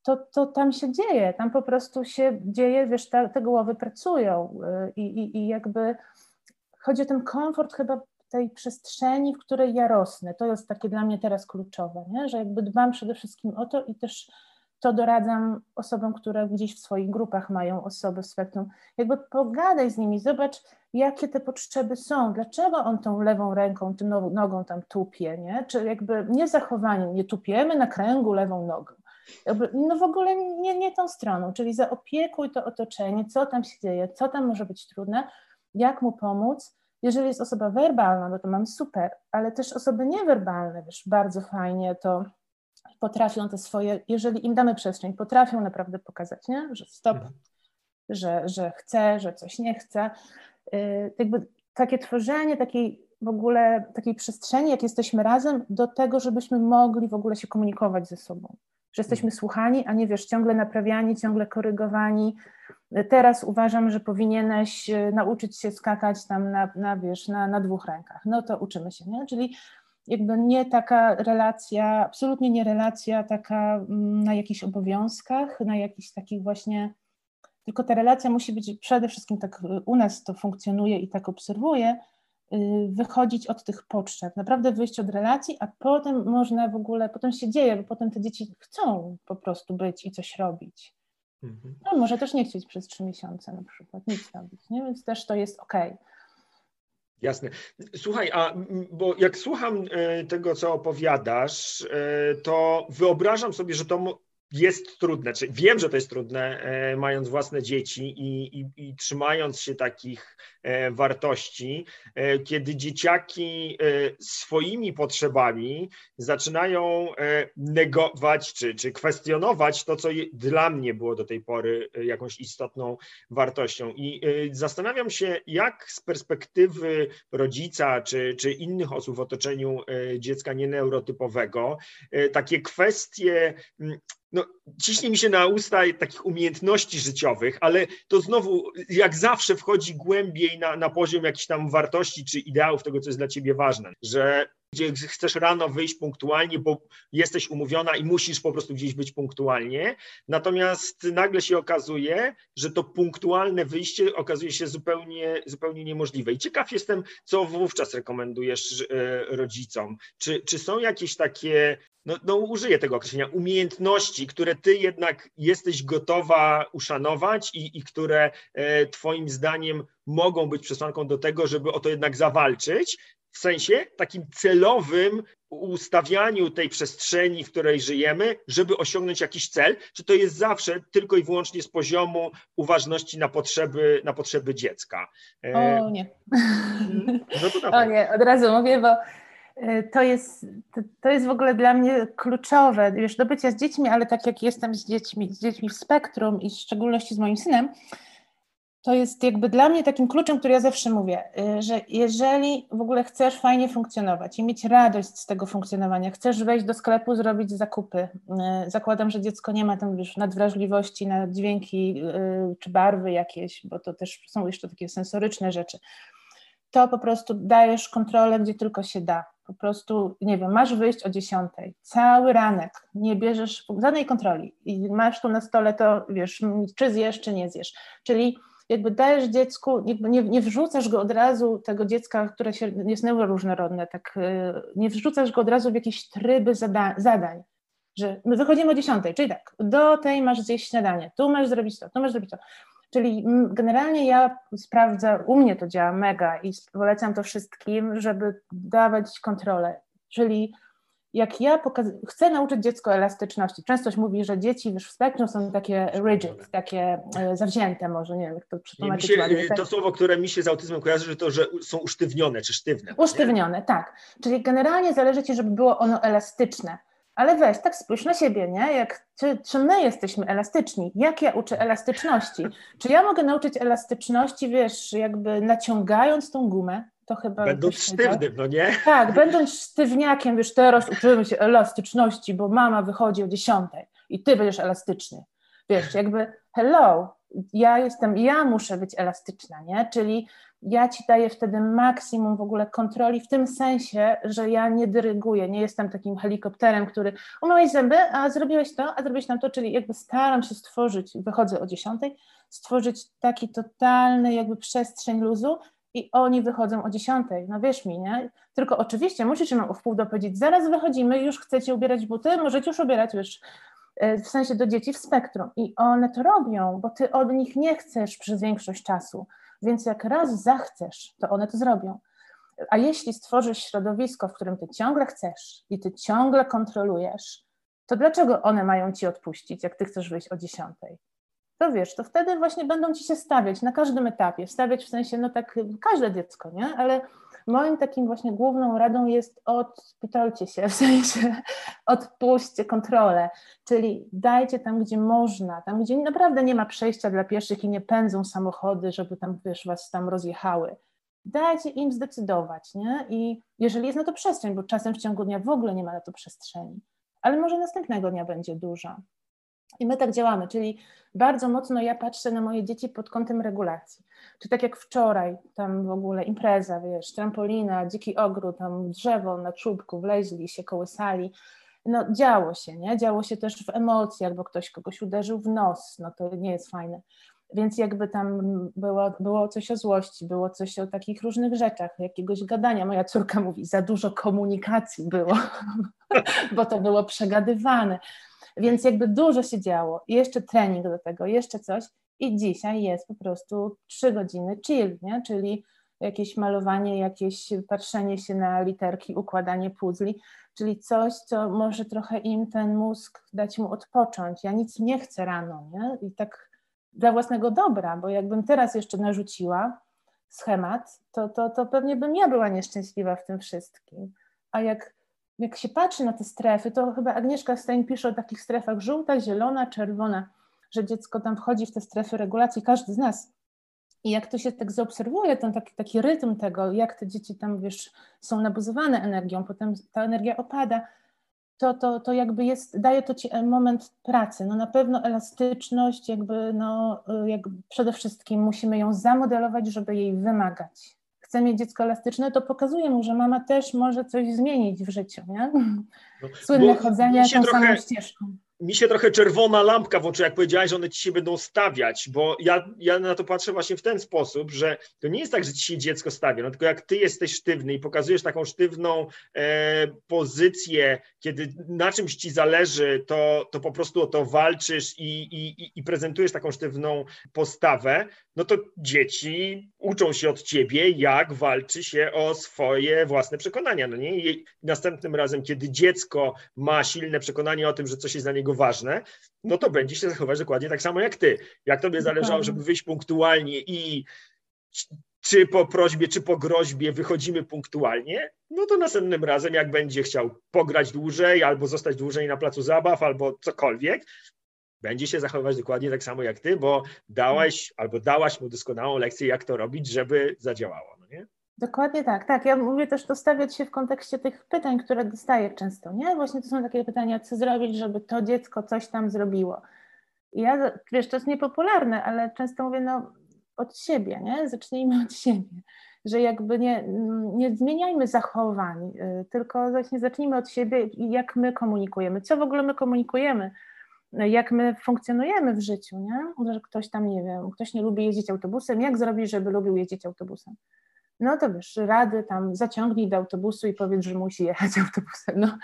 to, to tam się dzieje, tam po prostu się dzieje, wiesz, te, te głowy pracują y, i, i, i jakby chodzi o ten komfort chyba tej przestrzeni, w której ja rosnę. To jest takie dla mnie teraz kluczowe, nie? że jakby dbam przede wszystkim o to i też to doradzam osobom, które gdzieś w swoich grupach mają osoby w spektrum. Jakby pogadaj z nimi, zobacz, jakie te potrzeby są, dlaczego on tą lewą ręką, tym nogą tam tupie, nie? Czy jakby nie zachowaniem, nie tupiemy na kręgu lewą nogą. Jakby, no w ogóle nie, nie tą stroną, czyli zaopiekuj to otoczenie, co tam się dzieje, co tam może być trudne, jak mu pomóc. Jeżeli jest osoba werbalna, no to mam super, ale też osoby niewerbalne, wiesz, bardzo fajnie to potrafią te swoje, jeżeli im damy przestrzeń, potrafią naprawdę pokazać, nie? że stop, mhm. że, że chce, że coś nie chce. Yy, jakby takie tworzenie takiej w ogóle takiej przestrzeni, jak jesteśmy razem, do tego, żebyśmy mogli w ogóle się komunikować ze sobą. Że jesteśmy mhm. słuchani, a nie wiesz, ciągle naprawiani, ciągle korygowani. Teraz uważam, że powinieneś yy, nauczyć się skakać tam na, na wiesz, na, na dwóch rękach. No to uczymy się, nie? Czyli jakby nie taka relacja, absolutnie nie relacja taka mm, na jakichś obowiązkach, na jakichś takich właśnie, tylko ta relacja musi być przede wszystkim tak u nas to funkcjonuje i tak obserwuję, y, wychodzić od tych potrzeb, naprawdę wyjść od relacji, a potem można w ogóle, potem się dzieje, bo potem te dzieci chcą po prostu być i coś robić. Mhm. No, może też nie chcieć przez trzy miesiące na przykład nic robić, nie? więc też to jest ok. Jasne. Słuchaj, a bo jak słucham e, tego, co opowiadasz, e, to wyobrażam sobie, że to jest trudne, czy wiem, że to jest trudne, e, mając własne dzieci i, i, i, trzymając się takich e, wartości, e, kiedy dzieciaki swoimi potrzebami zaczynają negować czy, czy kwestionować to, co dla mnie było do tej pory jakąś istotną wartością. I zastanawiam się, jak z perspektywy rodzica czy, czy innych osób w otoczeniu dziecka nieneurotypowego takie kwestie no, ciśnie mi się na usta takich umiejętności życiowych, ale to znowu, jak zawsze, wchodzi głębiej na, na poziom jakichś tam wartości czy ideałów tego, co jest dla ciebie ważne, że gdzie chcesz rano wyjść punktualnie, bo jesteś umówiona i musisz po prostu gdzieś być punktualnie. Natomiast nagle się okazuje, że to punktualne wyjście okazuje się zupełnie, zupełnie niemożliwe. I ciekaw jestem, co wówczas rekomendujesz e, rodzicom. Czy, czy są jakieś takie no, no użyję tego określenia, umiejętności, które ty jednak jesteś gotowa uszanować i, i które e, twoim zdaniem mogą być przesłanką do tego, żeby o to jednak zawalczyć, w sensie takim celowym ustawianiu tej przestrzeni, w której żyjemy, żeby osiągnąć jakiś cel, czy to jest zawsze tylko i wyłącznie z poziomu uważności na potrzeby, na potrzeby dziecka? E, o nie. No o nie, od razu mówię, bo e, to jest, to jest w ogóle dla mnie kluczowe, wiesz, do bycia z dziećmi, ale tak jak jestem z dziećmi, z dziećmi w spektrum i w szczególności z moim synem, to jest jakby dla mnie takim kluczem, który ja zawsze mówię, y, że jeżeli w ogóle chcesz fajnie funkcjonować i mieć radość z tego funkcjonowania, chcesz wejść do sklepu, zrobić zakupy, y, zakładam, że dziecko nie ma tam już nadwrażliwości na dźwięki y, czy barwy jakieś, bo to też są jeszcze takie sensoryczne rzeczy, to po prostu dajesz kontrolę, gdzie tylko się da. Po prostu, nie wiem, masz wyjść o 10, cały ranek, nie bierzesz żadnej kontroli i masz tu na stole to, wiesz, czy zjesz, czy nie zjesz. Czyli jakby dajesz dziecku, jakby nie, nie wrzucasz go od razu, tego dziecka, które się, jest neuroróżnorodne, tak, y, nie wrzucasz go od razu w jakieś tryby zada, zadań, że my wychodzimy o 10, czyli tak, do tej masz zjeść śniadanie, tu masz zrobić to, tu masz zrobić to. Czyli generalnie ja sprawdzam, u mnie to działa mega i polecam to wszystkim, żeby dawać kontrolę. Czyli jak ja pokaz- chcę nauczyć dziecko elastyczności, często się mówi, że dzieci w spektrum są takie rigid, takie e, zawzięte może, nie wiem, jak to przetłumaczyć ładnie. To słowo, które mi się z autyzmem kojarzy, że to, że są usztywnione czy sztywne. Usztywnione, nie? tak. Czyli generalnie zależy Ci, żeby było ono elastyczne. Ale weź, tak spójrz na siebie, nie? Jak, czy, czy my jesteśmy elastyczni? Jak ja uczę elastyczności? Czy ja mogę nauczyć elastyczności, wiesz, jakby naciągając tą gumę? To chyba będąc sztywnym, no nie? Tak, będąc sztywniakiem, wiesz, teraz uczymy się elastyczności, bo mama wychodzi o dziesiątej i ty będziesz elastyczny. Wiesz, jakby hello, ja jestem, ja muszę być elastyczna, nie? Czyli ja ci daję wtedy maksimum w ogóle kontroli w tym sensie, że ja nie dyryguję, nie jestem takim helikopterem, który umyłeś zęby, a zrobiłeś to, a zrobiłeś tam to, czyli jakby staram się stworzyć, wychodzę o dziesiątej, stworzyć taki totalny jakby przestrzeń luzu i oni wychodzą o dziesiątej, no wierz mi, nie? Tylko oczywiście musisz im w pół do powiedzieć, zaraz wychodzimy, już chcecie ubierać buty, możecie już ubierać, wiesz, e, w sensie do dzieci w spektrum i one to robią, bo ty od nich nie chcesz przez większość czasu, więc jak raz zachcesz, to one to zrobią. A jeśli stworzysz środowisko, w którym ty ciągle chcesz i ty ciągle kontrolujesz, to dlaczego one mają ci odpuścić, jak ty chcesz wyjść o dziesiątej? To wiesz, to wtedy właśnie będą ci się stawiać na każdym etapie, stawiać w sensie, no tak, każde dziecko, nie? Ale moim takim właśnie główną radą jest odpitolcie się, w sensie odpuśćcie kontrolę, czyli dajcie tam, gdzie można, tam, gdzie naprawdę nie ma przejścia dla pieszych i nie pędzą samochody, żeby tam, wiesz, was tam rozjechały. Dajcie im zdecydować, nie? I jeżeli jest na to przestrzeń, bo czasem w ciągu dnia w ogóle nie ma na to przestrzeni, ale może następnego dnia będzie duża. I my tak działamy, czyli bardzo mocno ja patrzę na moje dzieci pod kątem regulacji. Czy tak jak wczoraj, tam w ogóle impreza, wiesz, trampolina, dziki ogród, tam drzewo na czubku, wleźli się, kołysali. No działo się, nie? Działo się też w emocjach, bo ktoś kogoś uderzył w nos, no to nie jest fajne. Więc jakby tam było, było coś o złości, było coś o takich różnych rzeczach, jakiegoś gadania. Moja córka mówi, za dużo komunikacji było, bo to było przegadywane. Więc jakby dużo się działo. Jeszcze trening do tego, jeszcze coś. I dzisiaj jest po prostu trzy godziny chill, nie? czyli jakieś malowanie, jakieś patrzenie się na literki, układanie puzli, czyli coś, co może trochę im ten mózg dać mu odpocząć. Ja nic nie chcę rano, nie? I tak dla własnego dobra, bo jakbym teraz jeszcze narzuciła schemat, to, to, to pewnie bym ja była nieszczęśliwa w tym wszystkim. A jak jak się patrzy na te strefy, to chyba Agnieszka Stein pisze o takich strefach żółta, zielona, czerwona, że dziecko tam wchodzi w te strefy regulacji, każdy z nas. I jak to się tak zaobserwuje, ten taki, taki rytm tego, jak te dzieci tam, wiesz, są nabuzowane energią, potem ta energia opada, to, to, to jakby jest, daje to ci moment pracy. No na pewno elastyczność, jakby, no, jakby przede wszystkim musimy ją zamodelować, żeby jej wymagać chce mieć dziecko elastyczne, to pokazuje mu, że mama też może coś zmienić w życiu, nie? No, Słynne chodzenie tą trochę, samą ścieżką mi się trochę czerwona lampka w oczy, jak powiedziałeś, że one ci się będą stawiać, bo ja, ja na to patrzę właśnie w ten sposób, że to nie jest tak, że ci się dziecko stawia, no tylko jak ty jesteś sztywny i pokazujesz taką sztywną e, pozycję, kiedy na czymś ci zależy, to, to po prostu o to walczysz i, i, i prezentujesz taką sztywną postawę, no to dzieci uczą się od ciebie, jak walczy się o swoje własne przekonania. No nie? I następnym razem, kiedy dziecko ma silne przekonanie o tym, że coś jest dla niego ważne, no to będzie się zachować dokładnie tak samo jak ty. Jak tobie zależało, żeby wyjść punktualnie i czy po prośbie, czy po groźbie wychodzimy punktualnie, no to następnym razem, jak będzie chciał pograć dłużej, albo zostać dłużej na placu zabaw, albo cokolwiek, będzie się zachowywać dokładnie tak samo jak ty, bo dałeś albo dałaś mu doskonałą lekcję, jak to robić, żeby zadziałało. No nie? Dokładnie tak, tak. Ja mówię też to stawiać się w kontekście tych pytań, które dostaję często, nie? Właśnie to są takie pytania, co zrobić, żeby to dziecko coś tam zrobiło. I ja, wiesz, to jest niepopularne, ale często mówię, no od siebie, nie? Zacznijmy od siebie. Że jakby nie, nie zmieniajmy zachowań, y, tylko właśnie zacznijmy od siebie jak my komunikujemy. Co w ogóle my komunikujemy? jak my funkcjonujemy w życiu, nie? Że ktoś tam, nie wiem, ktoś nie lubi jeździć autobusem, jak zrobić, żeby lubił jeździć autobusem? No to wiesz, rady tam zaciągnij do autobusu i powiedz, że musi jechać autobusem. No,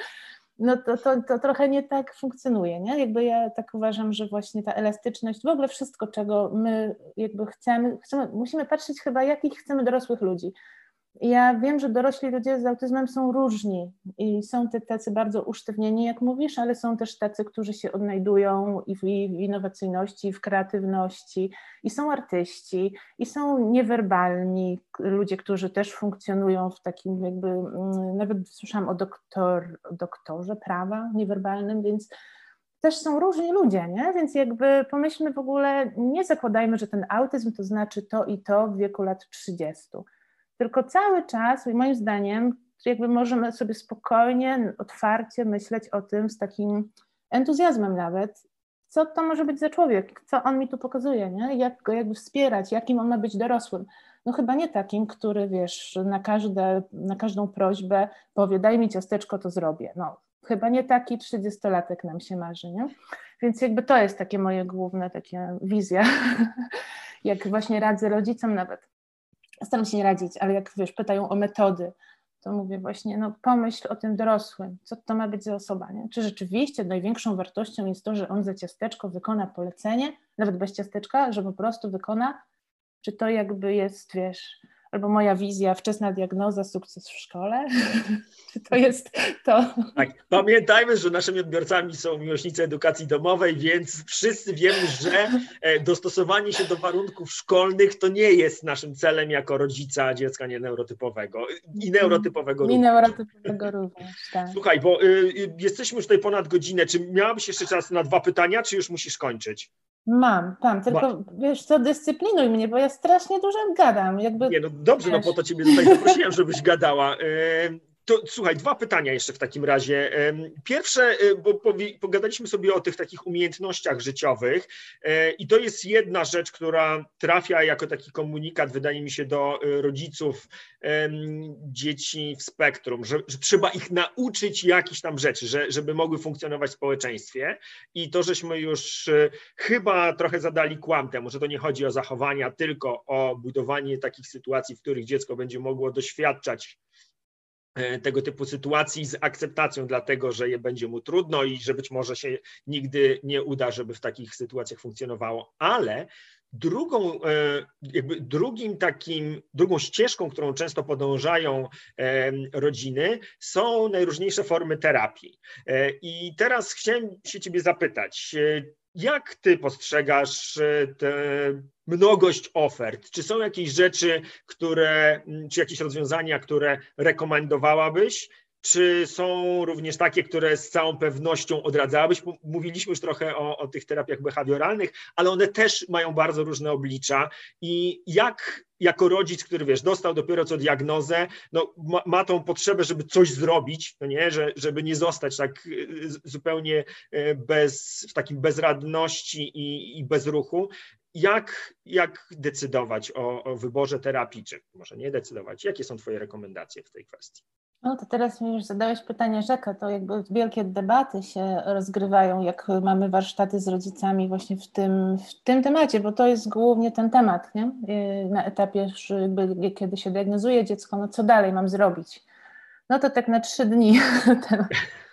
no to, to, to trochę nie tak funkcjonuje, nie? Jakby ja tak uważam, że właśnie ta elastyczność, w ogóle wszystko, czego my jakby chcemy, chcemy musimy patrzeć chyba, jakich chcemy dorosłych ludzi. Ja wiem, że dorośli ludzie z autyzmem są różni i są te tacy bardzo usztywnieni, jak mówisz, ale są też tacy, którzy się odnajdują i w, i w innowacyjności, i w kreatywności, i są artyści, i są niewerbalni ludzie, którzy też funkcjonują w takim jakby, mm, nawet słyszałam o doktor, doktorze prawa niewerbalnym, więc też są różni ludzie, nie? Więc jakby pomyślmy w ogóle, nie zakładajmy, że ten autyzm to znaczy to i to w wieku lat 30 tylko cały czas, moim zdaniem, jakby możemy sobie spokojnie, otwarcie myśleć o tym z takim entuzjazmem nawet, co to może być za człowiek, co on mi tu pokazuje, nie? jak go jakby wspierać, jakim on ma być dorosłym. No chyba nie takim, który wiesz, na, każde, na każdą prośbę powie daj mi ciasteczko, to zrobię. No chyba nie taki trzydziestolatek nam się marzy, nie? Więc jakby to jest takie moje główne takie wizja, jak właśnie radzę rodzicom nawet staram się nie radzić, ale jak wiesz, pytają o metody, to mówię właśnie, no pomyśl o tym dorosłym, co to ma być za osoba, nie? Czy rzeczywiście największą wartością jest to, że on za ciasteczko wykona polecenie, nawet bez ciasteczka, że po prostu wykona, czy to jakby jest, wiesz, albo moja wizja, wczesna diagnoza, sukces w szkole. Czy to jest to? Tak, pamiętajmy, że naszymi odbiorcami są miłośnicy edukacji domowej, więc wszyscy wiemy, że e, dostosowanie się do warunków szkolnych to nie jest naszym celem jako rodzica dziecka nieneurotypowego i neurotypowego również. I neurotypowego również, tak. Słuchaj, bo y, y, jesteśmy już tutaj ponad godzinę. Czy miałabyś jeszcze czas na dwa pytania, czy już musisz kończyć? Mam, tam, tylko Ma. wiesz co, dyscyplinuj mnie, bo ja strasznie dużo gadam. Jakby, Nie, no dobrze, no wiesz. no po to ciebie tutaj zaprosiłem, żebyś gadała. To słuchaj, dwa pytania jeszcze w takim razie. Pierwsze, y, bo pogadaliśmy sobie o tych takich umiejętnościach życiowych e, i to jest jedna rzecz, która trafia jako taki komunikat, wydaje mi się, do y, rodziców dzieci w spektrum, że, że trzeba ich nauczyć jakichś tam rzeczy, że, żeby mogły funkcjonować w społeczeństwie i to, żeśmy już chyba trochę zadali kłam temu, że to nie chodzi o zachowania, tylko o budowanie takich sytuacji, w których dziecko będzie mogło doświadczać E, tego typu sytuacji z akceptacją, dlatego że je będzie mu trudno i że być może się nigdy nie uda, żeby w takich sytuacjach funkcjonowało, ale drugą, e, jakby drugim takim, drugą ścieżką, którą często podążają e, rodziny, są najróżniejsze formy terapii. I teraz chciałem się ciebie zapytać, jak ty postrzegasz e, tę mnogość ofert? Czy są jakieś rzeczy, które, czy jakieś rozwiązania, które rekomendowałabyś? Czy są również takie, które z całą pewnością odradzałabyś? Mówiliśmy już trochę o, o, tych terapiach behawioralnych, ale one też mają bardzo różne oblicza. I jak jako rodzic, który wiesz, dostał dopiero co diagnozę, no, ma, ma tą potrzebę, żeby coś zrobić, no nie? Że, żeby nie zostać tak y, zupełnie y, bez, w takim bezradności i, i bez ruchu. Jak, jak decydować o, o wyborze terapii, czy może nie decydować? Jakie są Twoje rekomendacje w tej kwestii? No to teraz już zadałeś pytanie rzekę, to jakby wielkie debaty się rozgrywają, jak mamy warsztaty z rodzicami właśnie w tym, w tym temacie, bo to jest głównie ten temat, nie? Na etapie, jakby, kiedy się diagnozuje dziecko, no co dalej mam zrobić? No to tak na trzy dni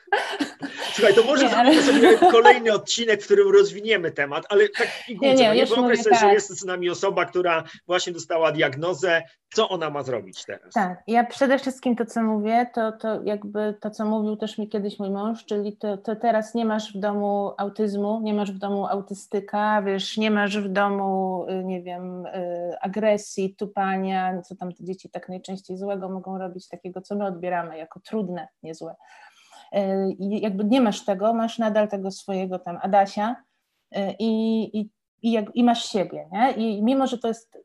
Słuchaj, to może nie, ale... sobie kolejny odcinek, w którym rozwiniemy temat, ale tak figurze, nie, nie, nie wyobraź sobie, tak. że jest z nami osoba, która właśnie dostała diagnozę, co ona ma zrobić teraz? Tak, ja przede wszystkim to, co mówię, to, to jakby to, co mówił też mi kiedyś mój mąż, czyli to, to teraz nie masz w domu autyzmu, nie masz w domu autystyka, wiesz, nie masz w domu, y, nie wiem, y, agresji, tupania, co tam te dzieci tak najczęściej złego mogą robić, takiego, co my odbieramy jako trudne, niezłe. I jakby nie masz tego, masz nadal tego swojego tam Adasia y, i, i, i, jak, i masz siebie, nie? I mimo, że to jest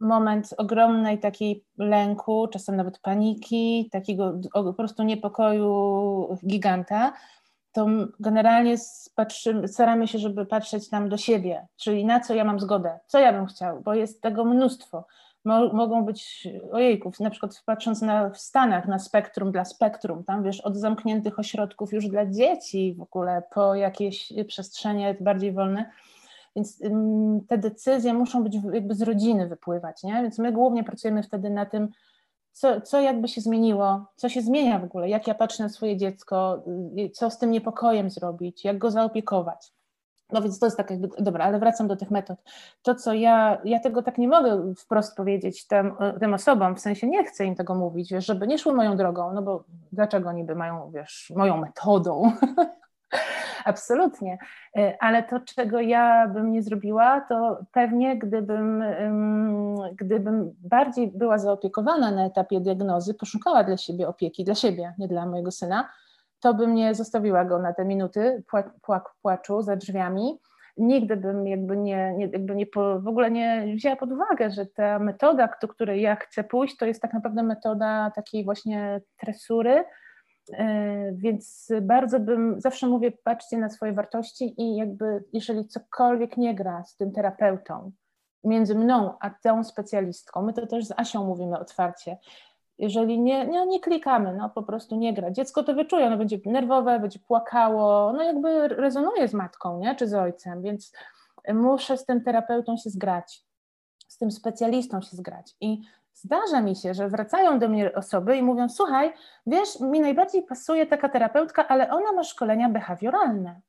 moment ogromnej takiej lęku, czasem nawet paniki, takiego po prostu niepokoju giganta, to generalnie staramy się, żeby patrzeć tam do siebie, czyli na co ja mam zgodę, co ja bym chciał, bo jest tego mnóstwo mo, mogą być, ojejków, na przykład patrząc na, w Stanach na spektrum dla spektrum, tam wiesz, od zamkniętych ośrodków już dla dzieci w ogóle po jakieś przestrzenie bardziej wolne, więc te decyzje muszą być jakby z rodziny wypływać, nie? Więc my głównie pracujemy wtedy na tym, co, co jakby się zmieniło, co się zmienia w ogóle, jak ja patrzę na swoje dziecko, y, co z tym niepokojem zrobić, jak go zaopiekować. No więc to jest tak jakby, dobra, ale wracam do tych metod. To, co ja, ja tego tak nie mogę wprost powiedzieć tym, tym osobom, w sensie nie chcę im tego mówić, wiesz, żeby nie szły moją drogą, no bo dlaczego niby mają, wiesz, moją metodą? Absolutnie. E, ale to, czego ja bym nie zrobiła, to pewnie gdybym, gdybym bardziej była zaopiekowana na etapie diagnozy, poszukała dla siebie opieki, dla siebie, nie dla mojego syna, to bym nie zostawiła go na te minuty płaczu za drzwiami. Nigdy bym jakby nie, nie, jakby nie po, w ogóle nie wzięła pod uwagę, że ta metoda, do której ja chcę pójść, to jest tak naprawdę metoda takiej właśnie tresury, e, więc bardzo bym, zawsze mówię, patrzcie na swoje wartości i jakby, jeżeli cokolwiek nie gra z tym terapeutą, między mną a tą specjalistką, my to też z Asią mówimy otwarcie, jeżeli nie, nie, nie klikamy, no po prostu nie gra. Dziecko to wyczuje, ono będzie nerwowe, będzie płakało, no jakby rezonuje z matką, nie? czy z ojcem, więc muszę z tym terapeutą się zgrać, z tym specjalistą się zgrać. I zdarza mi się, że wracają do mnie osoby i mówią, słuchaj, wiesz, mi najbardziej pasuje taka terapeutka, ale ona ma szkolenia behawioralne.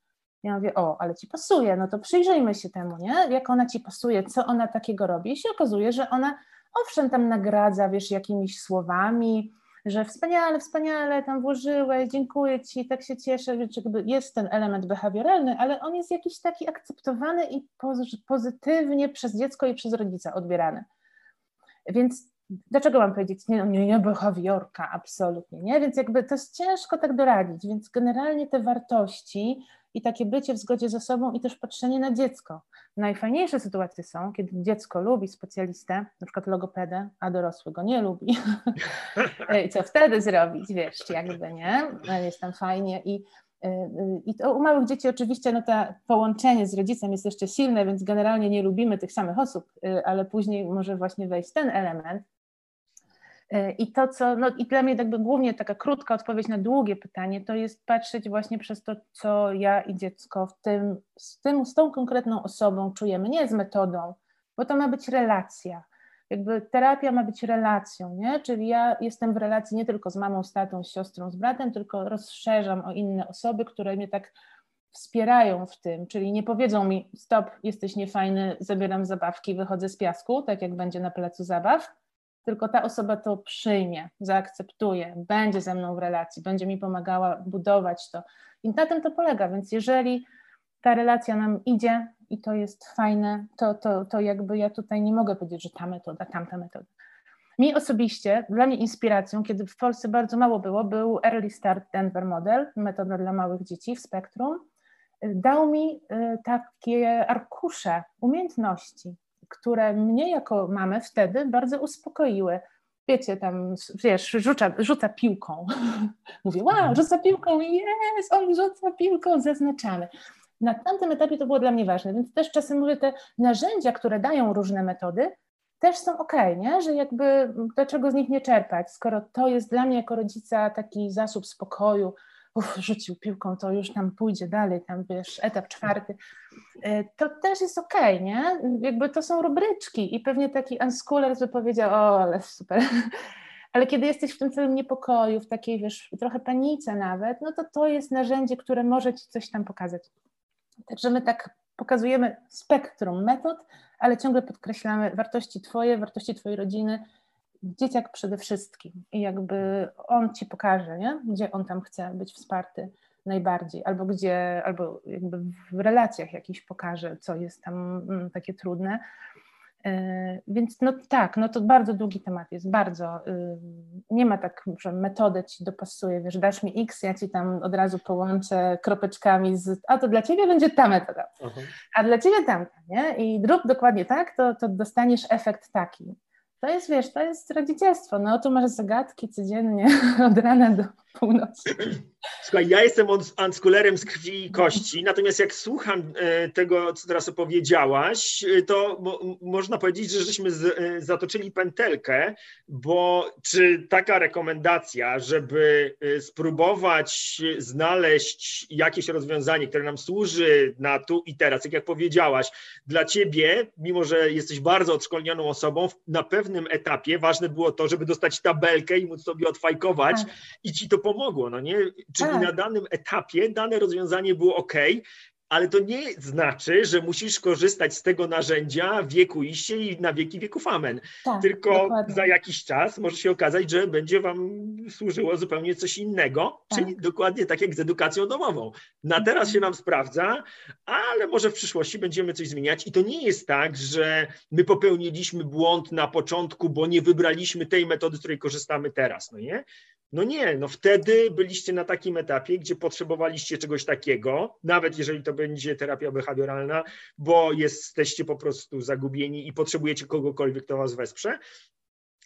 Ja mówię, o, ale ci pasuje, no to przyjrzyjmy się temu, nie? Jak ona ci pasuje, co ona takiego robi. I się okazuje, że ona owszem, tam nagradza, wiesz, jakimiś słowami, że wspaniale, wspaniale tam włożyłeś, dziękuję Ci, tak się cieszę, że jest ten element behawioralny, ale on jest jakiś taki akceptowany i pozytywnie przez dziecko i przez rodzica odbierany. Więc dlaczego mam powiedzieć, nie, no, nie, nie behawiorka, absolutnie, nie? Więc jakby to jest ciężko tak doradzić, więc generalnie te wartości i takie bycie w zgodzie ze sobą i też patrzenie na dziecko. Najfajniejsze sytuacje są, kiedy dziecko lubi specjalistę, na przykład logopedę, a dorosły go nie lubi. I co wtedy zrobić, wiesz, jakby, nie? Jest tam fajnie i y, y, i to u małych dzieci oczywiście no to połączenie z rodzicem jest jeszcze silne, więc generalnie nie lubimy tych samych osób, y, ale później może właśnie wejść ten element, i to, co, no i dla mnie jakby głównie taka krótka odpowiedź na długie pytanie, to jest patrzeć właśnie przez to, co ja i dziecko w tym, z, tym, z tą konkretną osobą czujemy, nie z metodą, bo to ma być relacja. Jakby terapia ma być relacją, nie? Czyli ja jestem w relacji nie tylko z mamą, z tatą, z siostrą, z bratem, tylko rozszerzam o inne osoby, które mnie tak wspierają w tym, czyli nie powiedzą mi stop, jesteś niefajny, zabieram zabawki, wychodzę z piasku, tak jak będzie na placu zabaw, tylko ta osoba to przyjmie, zaakceptuje, będzie ze mną w relacji, będzie mi pomagała budować to. I na tym to polega, więc jeżeli ta relacja nam idzie i to jest fajne, to, to, to jakby ja tutaj nie mogę powiedzieć, że ta metoda, tamta metoda. Mi osobiście, dla mnie inspiracją, kiedy w Polsce bardzo mało było, był Early Start Denver Model, metoda dla małych dzieci w spektrum. Dał mi y, takie arkusze umiejętności, które mnie jako mamę wtedy bardzo uspokoiły. Wiecie, tam, wiesz, rzuca, rzuca piłką. Mówię, wow, rzuca piłką, jest, on rzuca piłką, zaznaczamy. Na tamtym etapie to było dla mnie ważne, więc też czasem mówię, te narzędzia, które dają różne metody, też są ok, nie? że jakby dlaczego z nich nie czerpać, skoro to jest dla mnie jako rodzica taki zasób spokoju, rzucił piłką, to już tam pójdzie dalej, tam wiesz, etap czwarty, e, to też jest okej, okay, nie? Jakby to są rubryczki i pewnie taki unschooler by powiedział, o, ale super. Ale kiedy jesteś w tym całym niepokoju, w takiej, wiesz, trochę panice nawet, no to to jest narzędzie, które może ci coś tam pokazać. Także my tak pokazujemy spektrum metod, ale ciągle podkreślamy wartości Twoje, wartości Twojej rodziny, dzieciak przede wszystkim i jakby on ci pokaże, nie? gdzie on tam chce być wsparty najbardziej, albo gdzie, albo jakby w relacjach jakiś pokaże, co jest tam mm, takie trudne. E, więc no tak, no to bardzo długi temat jest, bardzo. Y, nie ma tak, że metodę ci dopasuje, wiesz, dasz mi X, ja ci tam od razu połączę kropeczkami z, a to dla ciebie będzie ta metoda, uh-huh. a dla ciebie tamta, nie? I rób dokładnie tak, to, to dostaniesz efekt taki. To jest, wiesz, to jest rodzicielstwo. No tu masz zagadki codziennie od rana do północy. Słuchaj, ja jestem unschoolerem z krwi i kości, natomiast jak słucham e, tego, co teraz opowiedziałaś, e, to mo można powiedzieć, że żeśmy e, zatoczyli pętelkę, bo czy taka rekomendacja, żeby spróbować znaleźć jakieś rozwiązanie, które nam służy na tu i teraz, tak jak powiedziałaś, dla ciebie, mimo że jesteś bardzo odszkolnioną osobą, na pewnym etapie ważne było to, żeby dostać tabelkę i móc sobie odfajkować tak. i ci to pomogło, no nie? Czyli tak. na danym etapie dane rozwiązanie było ok. ale to nie znaczy, że musisz korzystać z tego narzędzia wieku iście i na wieki wieków amen. Tak, Tylko dokładnie. za jakiś czas może się okazać, że będzie wam służyło zupełnie coś innego, tak. czyli dokładnie tak jak z edukacją domową. Na teraz mhm. się nam sprawdza, ale może w przyszłości będziemy coś zmieniać i to nie jest tak, że my popełniliśmy błąd na początku, bo nie wybraliśmy tej metody, z której korzystamy teraz, no nie? No nie, no wtedy byliście na takim etapie, gdzie potrzebowaliście czegoś takiego, nawet jeżeli to będzie terapia behawioralna, bo jesteście po prostu zagubieni i potrzebujecie kogokolwiek, kto was wesprze.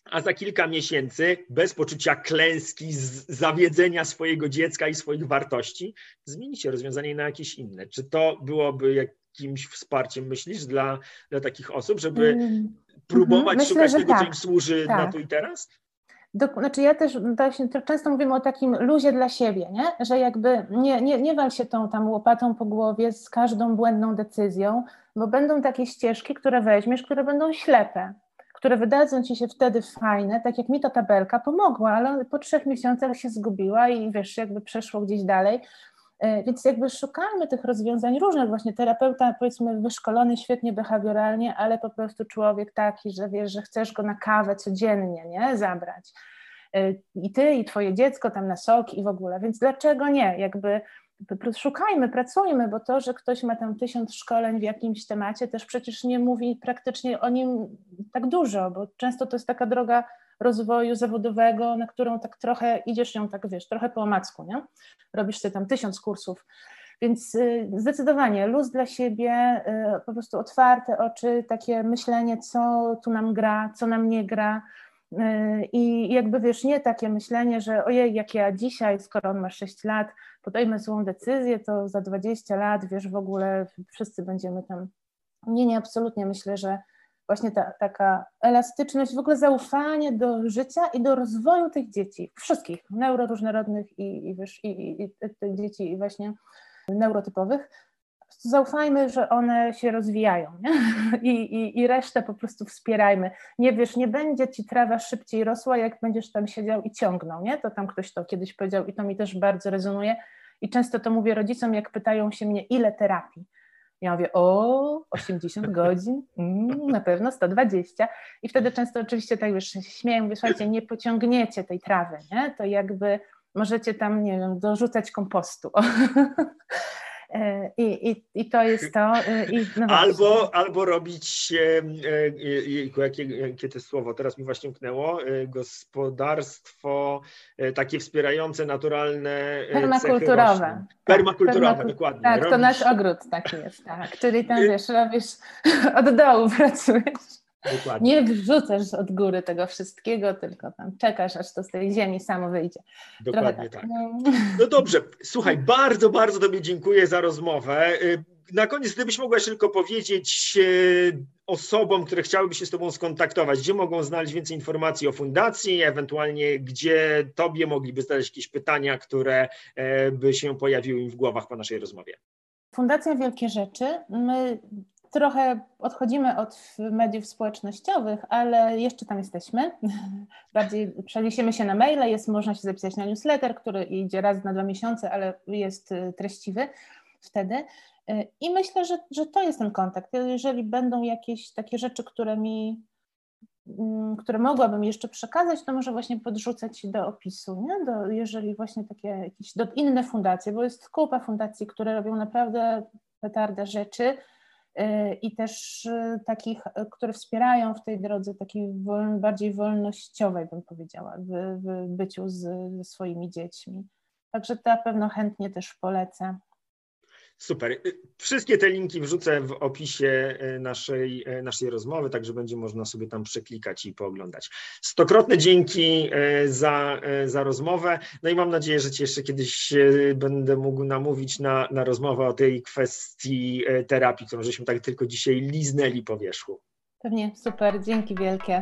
A za kilka miesięcy, bez poczucia klęski, zawiedzenia swojego dziecka i swoich wartości, zmienicie rozwiązanie na jakieś inne. Czy to byłoby jakimś wsparciem, myślisz, dla, dla takich osób, żeby mm. próbować Myślę, szukać tego, tak. co im służy tak. na tu i teraz? Do, znaczy ja też właśnie często mówimy o takim luzie dla siebie, nie? że jakby nie, nie, nie wal się tą tam łopatą po głowie z każdą błędną decyzją, bo będą takie ścieżki, które weźmiesz, które będą ślepe, które wydadzą ci się wtedy fajne, tak jak mi ta tabelka pomogła, ale po trzech miesiącach się zgubiła i wiesz, jakby przeszło gdzieś dalej, więc jakby szukajmy tych rozwiązań różnych, właśnie terapeuta powiedzmy wyszkolony świetnie behawioralnie, ale po prostu człowiek taki, że wiesz, że chcesz go na kawę codziennie, nie, zabrać. E, I ty, i twoje dziecko tam na sok i w ogóle, więc dlaczego nie? Jakby szukajmy, pracujmy, bo to, że ktoś ma tam tysiąc szkoleń w jakimś temacie, też przecież nie mówi praktycznie o nim tak dużo, bo często to jest taka droga rozwoju zawodowego, na którą tak trochę idziesz ją tak, wiesz, trochę po omacku, nie? Robisz sobie tam tysiąc kursów. Więc y, zdecydowanie luz dla siebie, y, po prostu otwarte oczy, takie myślenie, co tu nam gra, co nam nie gra. Y, I jakby wiesz, nie takie myślenie, że ojej, jak ja dzisiaj, skoro on ma 6 lat, podejmę złą decyzję, to za 20 lat, wiesz, w ogóle wszyscy będziemy tam. Nie, nie, absolutnie myślę, że właśnie ta, taka elastyczność, w ogóle zaufanie do życia i do rozwoju tych dzieci, wszystkich, neuroróżnorodnych i, i, wiesz, i, i, i tych dzieci właśnie neurotypowych. Zaufajmy, że one się rozwijają nie? I, i, i resztę po prostu wspierajmy. Nie wiesz, nie będzie ci trawa szybciej rosła, jak będziesz tam siedział i ciągnął, nie? To tam ktoś to kiedyś powiedział i to mi też bardzo rezonuje. I często to mówię rodzicom, jak pytają się mnie, ile terapii ja mówię, o, 80 godzin, mm, na pewno 120. I wtedy często oczywiście tak już śmieję, mówię, słuchajcie, nie pociągniecie tej trawy, nie? To jakby możecie tam, nie wiem, dorzucać kompostu. E, I, i, I to jest to. E, I no albo, albo robić, e, jakie, jakie to słowo teraz mi właśnie umknęło, gospodarstwo takie wspierające naturalne. Permakulturowe. Permakulturowe, tak, dokładnie. Tak, robić... to nasz ogród taki jest, tak. Czyli tam wiesz, robisz od dołu pracujesz. Dokładnie. Nie wrzucasz od góry tego wszystkiego, tylko tam czekasz, aż to z tej ziemi samo wyjdzie. Dokładnie tak. tak. No. dobrze, słuchaj, bardzo, bardzo Tobie dziękuję za rozmowę. Y, na koniec, gdybyś mogła jeszcze tylko powiedzieć y, osobom, które chciałyby się z Tobą skontaktować, gdzie mogą znaleźć więcej informacji o fundacji, ewentualnie gdzie Tobie mogliby zadać jakieś pytania, które e, by się pojawiły im w głowach po naszej rozmowie. Fundacja Wielkie Rzeczy. My trochę odchodzimy od mediów społecznościowych, ale jeszcze tam jesteśmy. Bardziej przeniesiemy się na maile, jest można się zapisać na newsletter, który idzie raz na dwa miesiące, ale jest y, treściwy wtedy. Y, I myślę, że, że to jest ten kontakt. Jeżeli będą jakieś takie rzeczy, które mi mm, które mogłabym jeszcze przekazać, to może właśnie podrzucać do opisu, nie? Do, jeżeli właśnie takie jakieś do, inne fundacje, bo jest kupa fundacji, które robią naprawdę petarde rzeczy, i też y, takich, y, które wspierają w tej drodze takiej bardziej wolnościowej, bym powiedziała, w, w byciu z, ze swoimi dziećmi. Także to na pewno chętnie też polecę. Super. Y, wszystkie te linki wrzucę w opisie y, naszej, y, naszej rozmowy, także będzie można sobie tam przeklikać i pooglądać. Stokrotne dzięki za, za rozmowę. No i mam nadzieję, że Cię jeszcze kiedyś będę mógł namówić na, na rozmowę o tej kwestii terapii, którą żeśmy tak tylko dzisiaj liznęli po wierzchu. Pewnie, super. Dzięki wielkie.